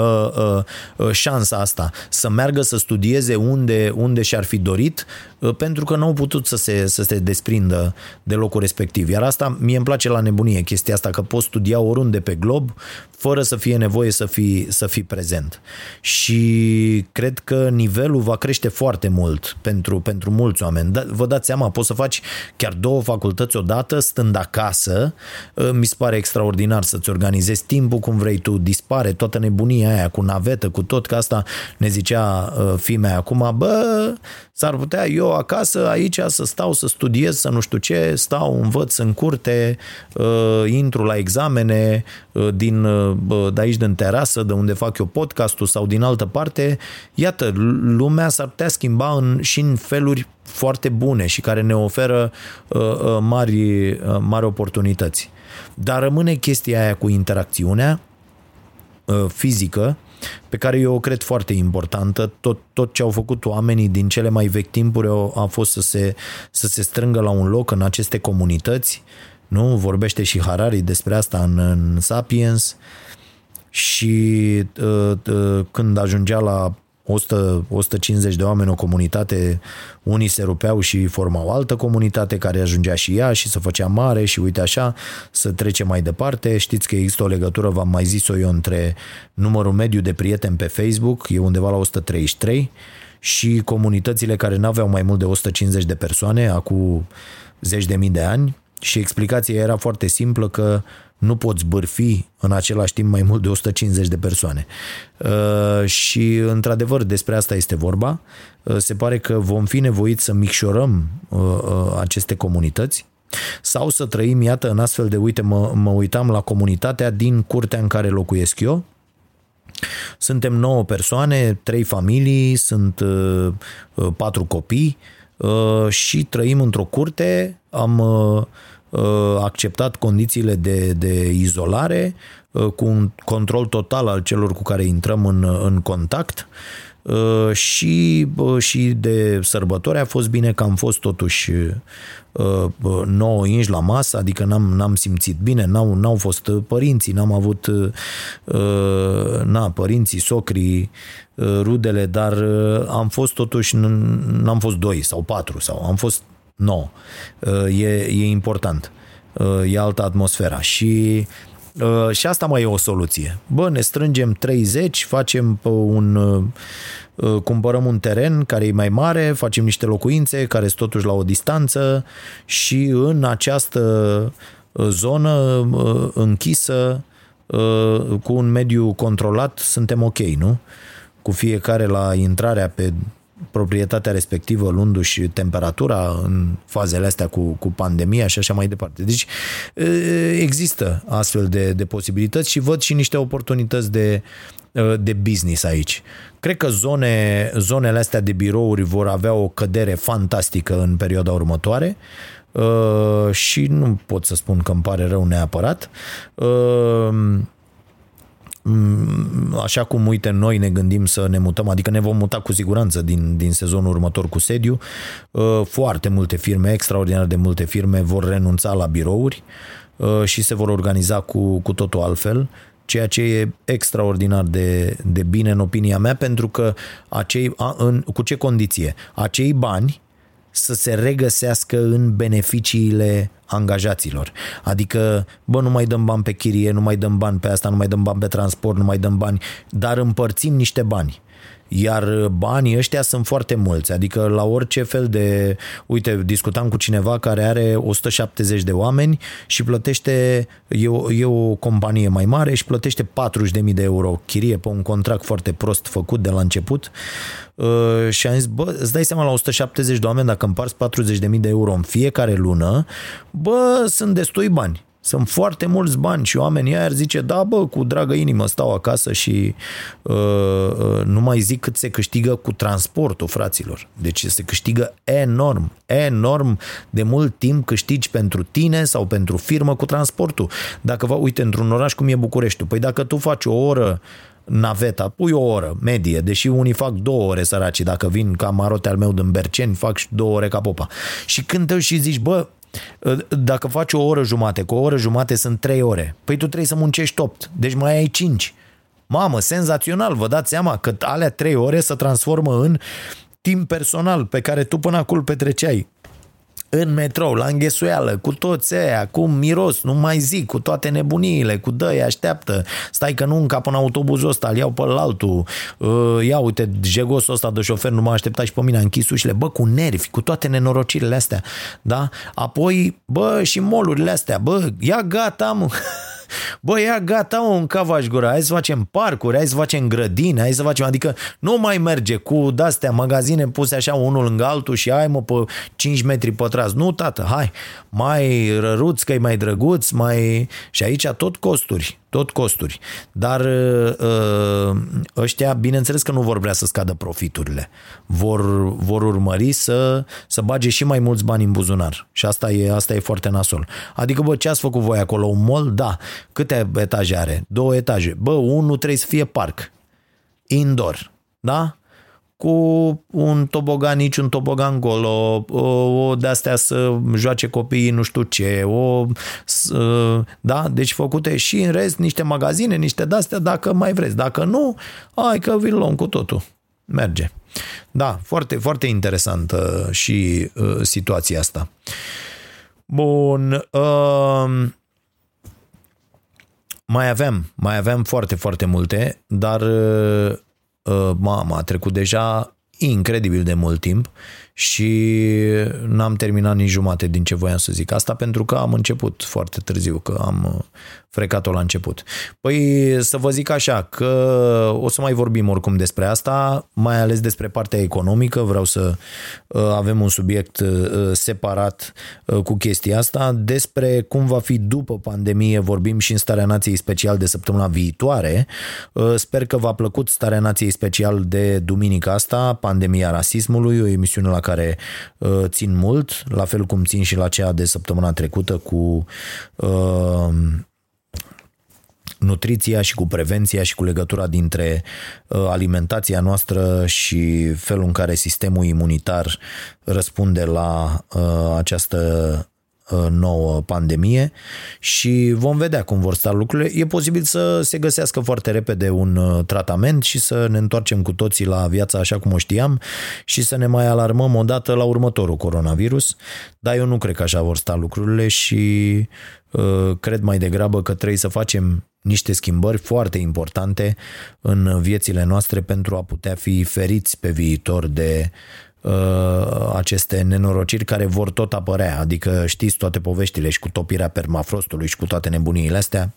uh, uh, uh, șansa asta să meargă să studieze unde, unde și-ar fi dorit Uh, pentru că nu au putut să se, să se desprindă de locul respectiv. Iar asta mie îmi place la nebunie, chestia asta că poți studia oriunde pe glob fără să fie nevoie să fii, să fii prezent. Și cred că nivelul va crește foarte mult pentru, pentru mulți oameni. Da, vă dați seama, poți să faci chiar două facultăți odată stând acasă. Uh, mi se pare extraordinar să-ți organizezi timpul cum vrei tu. Dispare toată nebunia aia cu navetă, cu tot, că asta ne zicea uh, fimea acum, bă, s-ar putea eu acasă, aici, să stau, să studiez, să nu știu ce, stau, învăț în curte, uh, intru la examene uh, din, uh, de aici, din terasă, de unde fac eu podcastul sau din altă parte. Iată, lumea s-ar putea schimba în, și în feluri foarte bune și care ne oferă mari, mari oportunități. Dar rămâne chestia aia cu interacțiunea fizică, pe care eu o cred foarte importantă. Tot, tot ce au făcut oamenii din cele mai vechi timpuri a fost să se, să se strângă la un loc în aceste comunități. Nu? Vorbește și Harari despre asta în, în Sapiens și uh, uh, când ajungea la 100, 150 de oameni o comunitate, unii se rupeau și formau altă comunitate care ajungea și ea și se făcea mare și uite așa, să trece mai departe. Știți că există o legătură, v-am mai zis-o eu, între numărul mediu de prieteni pe Facebook, e undeva la 133, și comunitățile care n-aveau mai mult de 150 de persoane, acum zeci de mii de ani, și explicația era foarte simplă că nu poți bârfi în același timp mai mult de 150 de persoane. Uh, și, într-adevăr, despre asta este vorba. Uh, se pare că vom fi nevoiți să micșorăm uh, aceste comunități sau să trăim, iată, în astfel de, uite, mă, mă uitam la comunitatea din curtea în care locuiesc eu, suntem 9 persoane, 3 familii, sunt patru copii și trăim într-o curte. Am Uh, acceptat condițiile de, de izolare uh, cu un control total al celor cu care intrăm în, în contact. Uh, și, și de sărbători a fost bine că am fost totuși 9 inși la masă, adică n-am, n-am simțit bine, n-au, n-au fost părinții, n-am avut na, părinții, socrii, rudele, dar am fost totuși, n-am fost doi sau patru sau am fost nouă. Uh, e, e important. Uh, e altă atmosfera. Și uh, și asta mai e o soluție. Bă, ne strângem 30, facem un cumpărăm un teren care e mai mare, facem niște locuințe care sunt totuși la o distanță și în această zonă închisă cu un mediu controlat suntem ok, nu? Cu fiecare la intrarea pe proprietatea respectivă luându-și temperatura în fazele astea cu, cu pandemia și așa mai departe. Deci există astfel de, de posibilități și văd și niște oportunități de, de business aici. Cred că zone, zonele astea de birouri vor avea o cădere fantastică în perioada următoare și nu pot să spun că îmi pare rău neapărat. Mm, așa cum, uite, noi ne gândim să ne mutăm, adică ne vom muta cu siguranță din, din sezonul următor cu sediu, uh, foarte multe firme, extraordinar de multe firme vor renunța la birouri uh, și se vor organiza cu, cu totul altfel, ceea ce e extraordinar de, de bine în opinia mea, pentru că acei, a, în, cu ce condiție? Acei bani să se regăsească în beneficiile angajaților. Adică, bă, nu mai dăm bani pe chirie, nu mai dăm bani pe asta, nu mai dăm bani pe transport, nu mai dăm bani, dar împărțim niște bani. Iar banii ăștia sunt foarte mulți, adică la orice fel de... Uite, discutam cu cineva care are 170 de oameni și plătește, e o, e o companie mai mare și plătește 40.000 de euro. Chirie pe un contract foarte prost făcut de la început. Uh, și am zis, bă, îți dai seama la 170 de oameni dacă împarți 40.000 de euro în fiecare lună, bă, sunt destui bani. Sunt foarte mulți bani și oamenii aia ar zice, da bă, cu dragă inimă stau acasă și uh, uh, nu mai zic cât se câștigă cu transportul, fraților. Deci se câștigă enorm, enorm de mult timp câștigi pentru tine sau pentru firmă cu transportul. Dacă vă uite, într-un oraș cum e Bucureștiul, păi dacă tu faci o oră naveta, pui o oră medie, deși unii fac două ore săraci, dacă vin ca marote al meu din Berceni, fac și două ore ca popa. Și când te și zici, bă, dacă faci o oră jumate, cu o oră jumate sunt trei ore, păi tu trebuie să muncești 8, deci mai ai 5. Mamă, senzațional, vă dați seama că alea trei ore se transformă în timp personal pe care tu până acum petreceai în metrou, la înghesuială, cu toți aia, cu miros, nu mai zic, cu toate nebuniile, cu dă așteaptă, stai că nu încap în autobuzul ăsta, îl iau pe altul, uh, ia uite, jegosul ăsta de șofer nu m-a așteptat și pe mine, a închis ușile, bă, cu nervi, cu toate nenorocirile astea, da? Apoi, bă, și molurile astea, bă, ia gata, mă. [LAUGHS] Bă, ia gata un cavaș gura, hai să facem parcuri, hai să facem grădini, hai să facem, adică nu mai merge cu de-astea magazine puse așa unul lângă altul și ai mă pe 5 metri pătrați. Nu, tată, hai, mai răruți că e mai drăguț, mai... Și aici tot costuri tot costuri. Dar uh, ăștia, bineînțeles că nu vor vrea să scadă profiturile. Vor, vor urmări să, să bage și mai mulți bani în buzunar. Și asta e, asta e foarte nasol. Adică, bă, ce ați făcut voi acolo? Un mall? Da. Câte etaje are? Două etaje. Bă, unul trebuie să fie parc. Indoor. Da? Cu un tobogan nici un tobogan golo, o, o de-astea să joace copiii nu știu ce, o, da, deci făcute și în rest niște magazine, niște de-astea dacă mai vreți, dacă nu, hai că vi luăm cu totul, merge. Da, foarte, foarte interesantă și uh, situația asta. Bun, uh, mai avem, mai avem foarte, foarte multe, dar uh, Uh, mama, a trecut deja incredibil de mult timp și n-am terminat nici jumate din ce voiam să zic. Asta pentru că am început foarte târziu, că am frecat-o la început. Păi să vă zic așa, că o să mai vorbim oricum despre asta, mai ales despre partea economică, vreau să uh, avem un subiect uh, separat uh, cu chestia asta, despre cum va fi după pandemie, vorbim și în Starea Nației Special de săptămâna viitoare. Sper că v-a plăcut Starea Nației Special de duminica asta, pandemia rasismului, o emisiune la care țin mult, la fel cum țin și la cea de săptămâna trecută cu nutriția și cu prevenția și cu legătura dintre uh, alimentația noastră și felul în care sistemul imunitar răspunde la uh, această uh, nouă pandemie și vom vedea cum vor sta lucrurile. E posibil să se găsească foarte repede un tratament și să ne întoarcem cu toții la viața așa cum o știam și să ne mai alarmăm odată la următorul coronavirus, dar eu nu cred că așa vor sta lucrurile și uh, cred mai degrabă că trebuie să facem niște schimbări foarte importante în viețile noastre pentru a putea fi feriți pe viitor de uh, aceste nenorociri care vor tot apărea, adică știți toate poveștile și cu topirea permafrostului și cu toate nebuniile astea.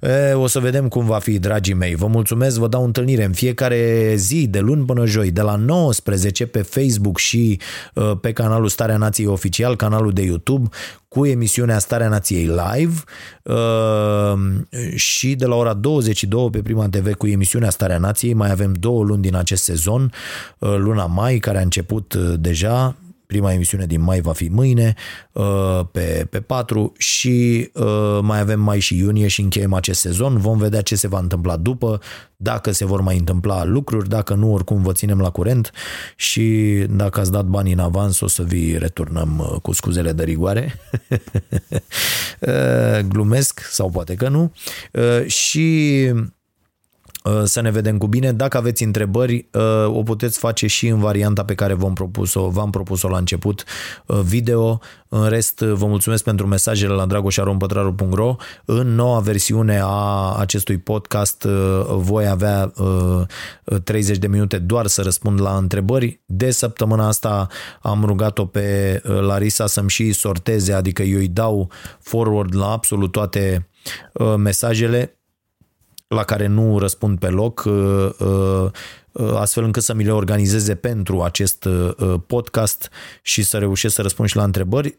E, o să vedem cum va fi, dragii mei. Vă mulțumesc, vă dau întâlnire în fiecare zi, de luni până joi, de la 19 pe Facebook și uh, pe canalul Starea Nației Oficial, canalul de YouTube, cu emisiunea Starea Nației Live uh, și de la ora 22 pe Prima TV cu emisiunea Starea Nației. Mai avem două luni din acest sezon, uh, luna mai, care a început deja, Prima emisiune din mai va fi mâine, uh, pe, pe 4 și uh, mai avem mai și iunie și încheiem acest sezon. Vom vedea ce se va întâmpla după, dacă se vor mai întâmpla lucruri, dacă nu, oricum vă ținem la curent și dacă ați dat bani în avans o să vi returnăm uh, cu scuzele de rigoare. [LAUGHS] Glumesc sau poate că nu. Și Uh, să ne vedem cu bine. Dacă aveți întrebări, uh, o puteți face și în varianta pe care v-am propus-o, v-am propus-o la început, uh, video. În rest, vă mulțumesc pentru mesajele la dragoșarompătraru.ro. În noua versiune a acestui podcast voi avea 30 de minute doar să răspund la întrebări. De săptămâna asta am rugat-o pe Larisa să-mi și sorteze, adică eu îi dau forward la absolut toate mesajele la care nu răspund pe loc, uh, uh, uh, astfel încât să mi le organizeze pentru acest podcast și să reușesc să răspund și la întrebări.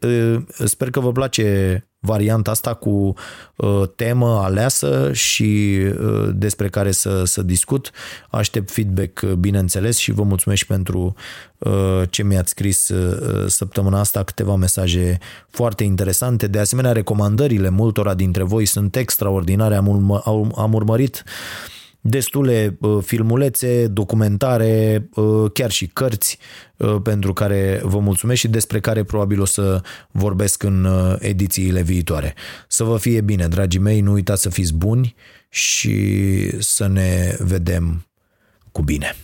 Sper că vă place varianta asta cu uh, temă aleasă și uh, despre care să, să discut. Aștept feedback, uh, bineînțeles, și vă mulțumesc și pentru uh, ce mi-ați scris uh, săptămâna asta, câteva mesaje foarte interesante. De asemenea, recomandările multora dintre voi sunt extraordinare. Am, urmă, am urmărit uh, destule filmulețe, documentare, chiar și cărți pentru care vă mulțumesc și despre care probabil o să vorbesc în edițiile viitoare. Să vă fie bine, dragii mei, nu uitați să fiți buni și să ne vedem cu bine.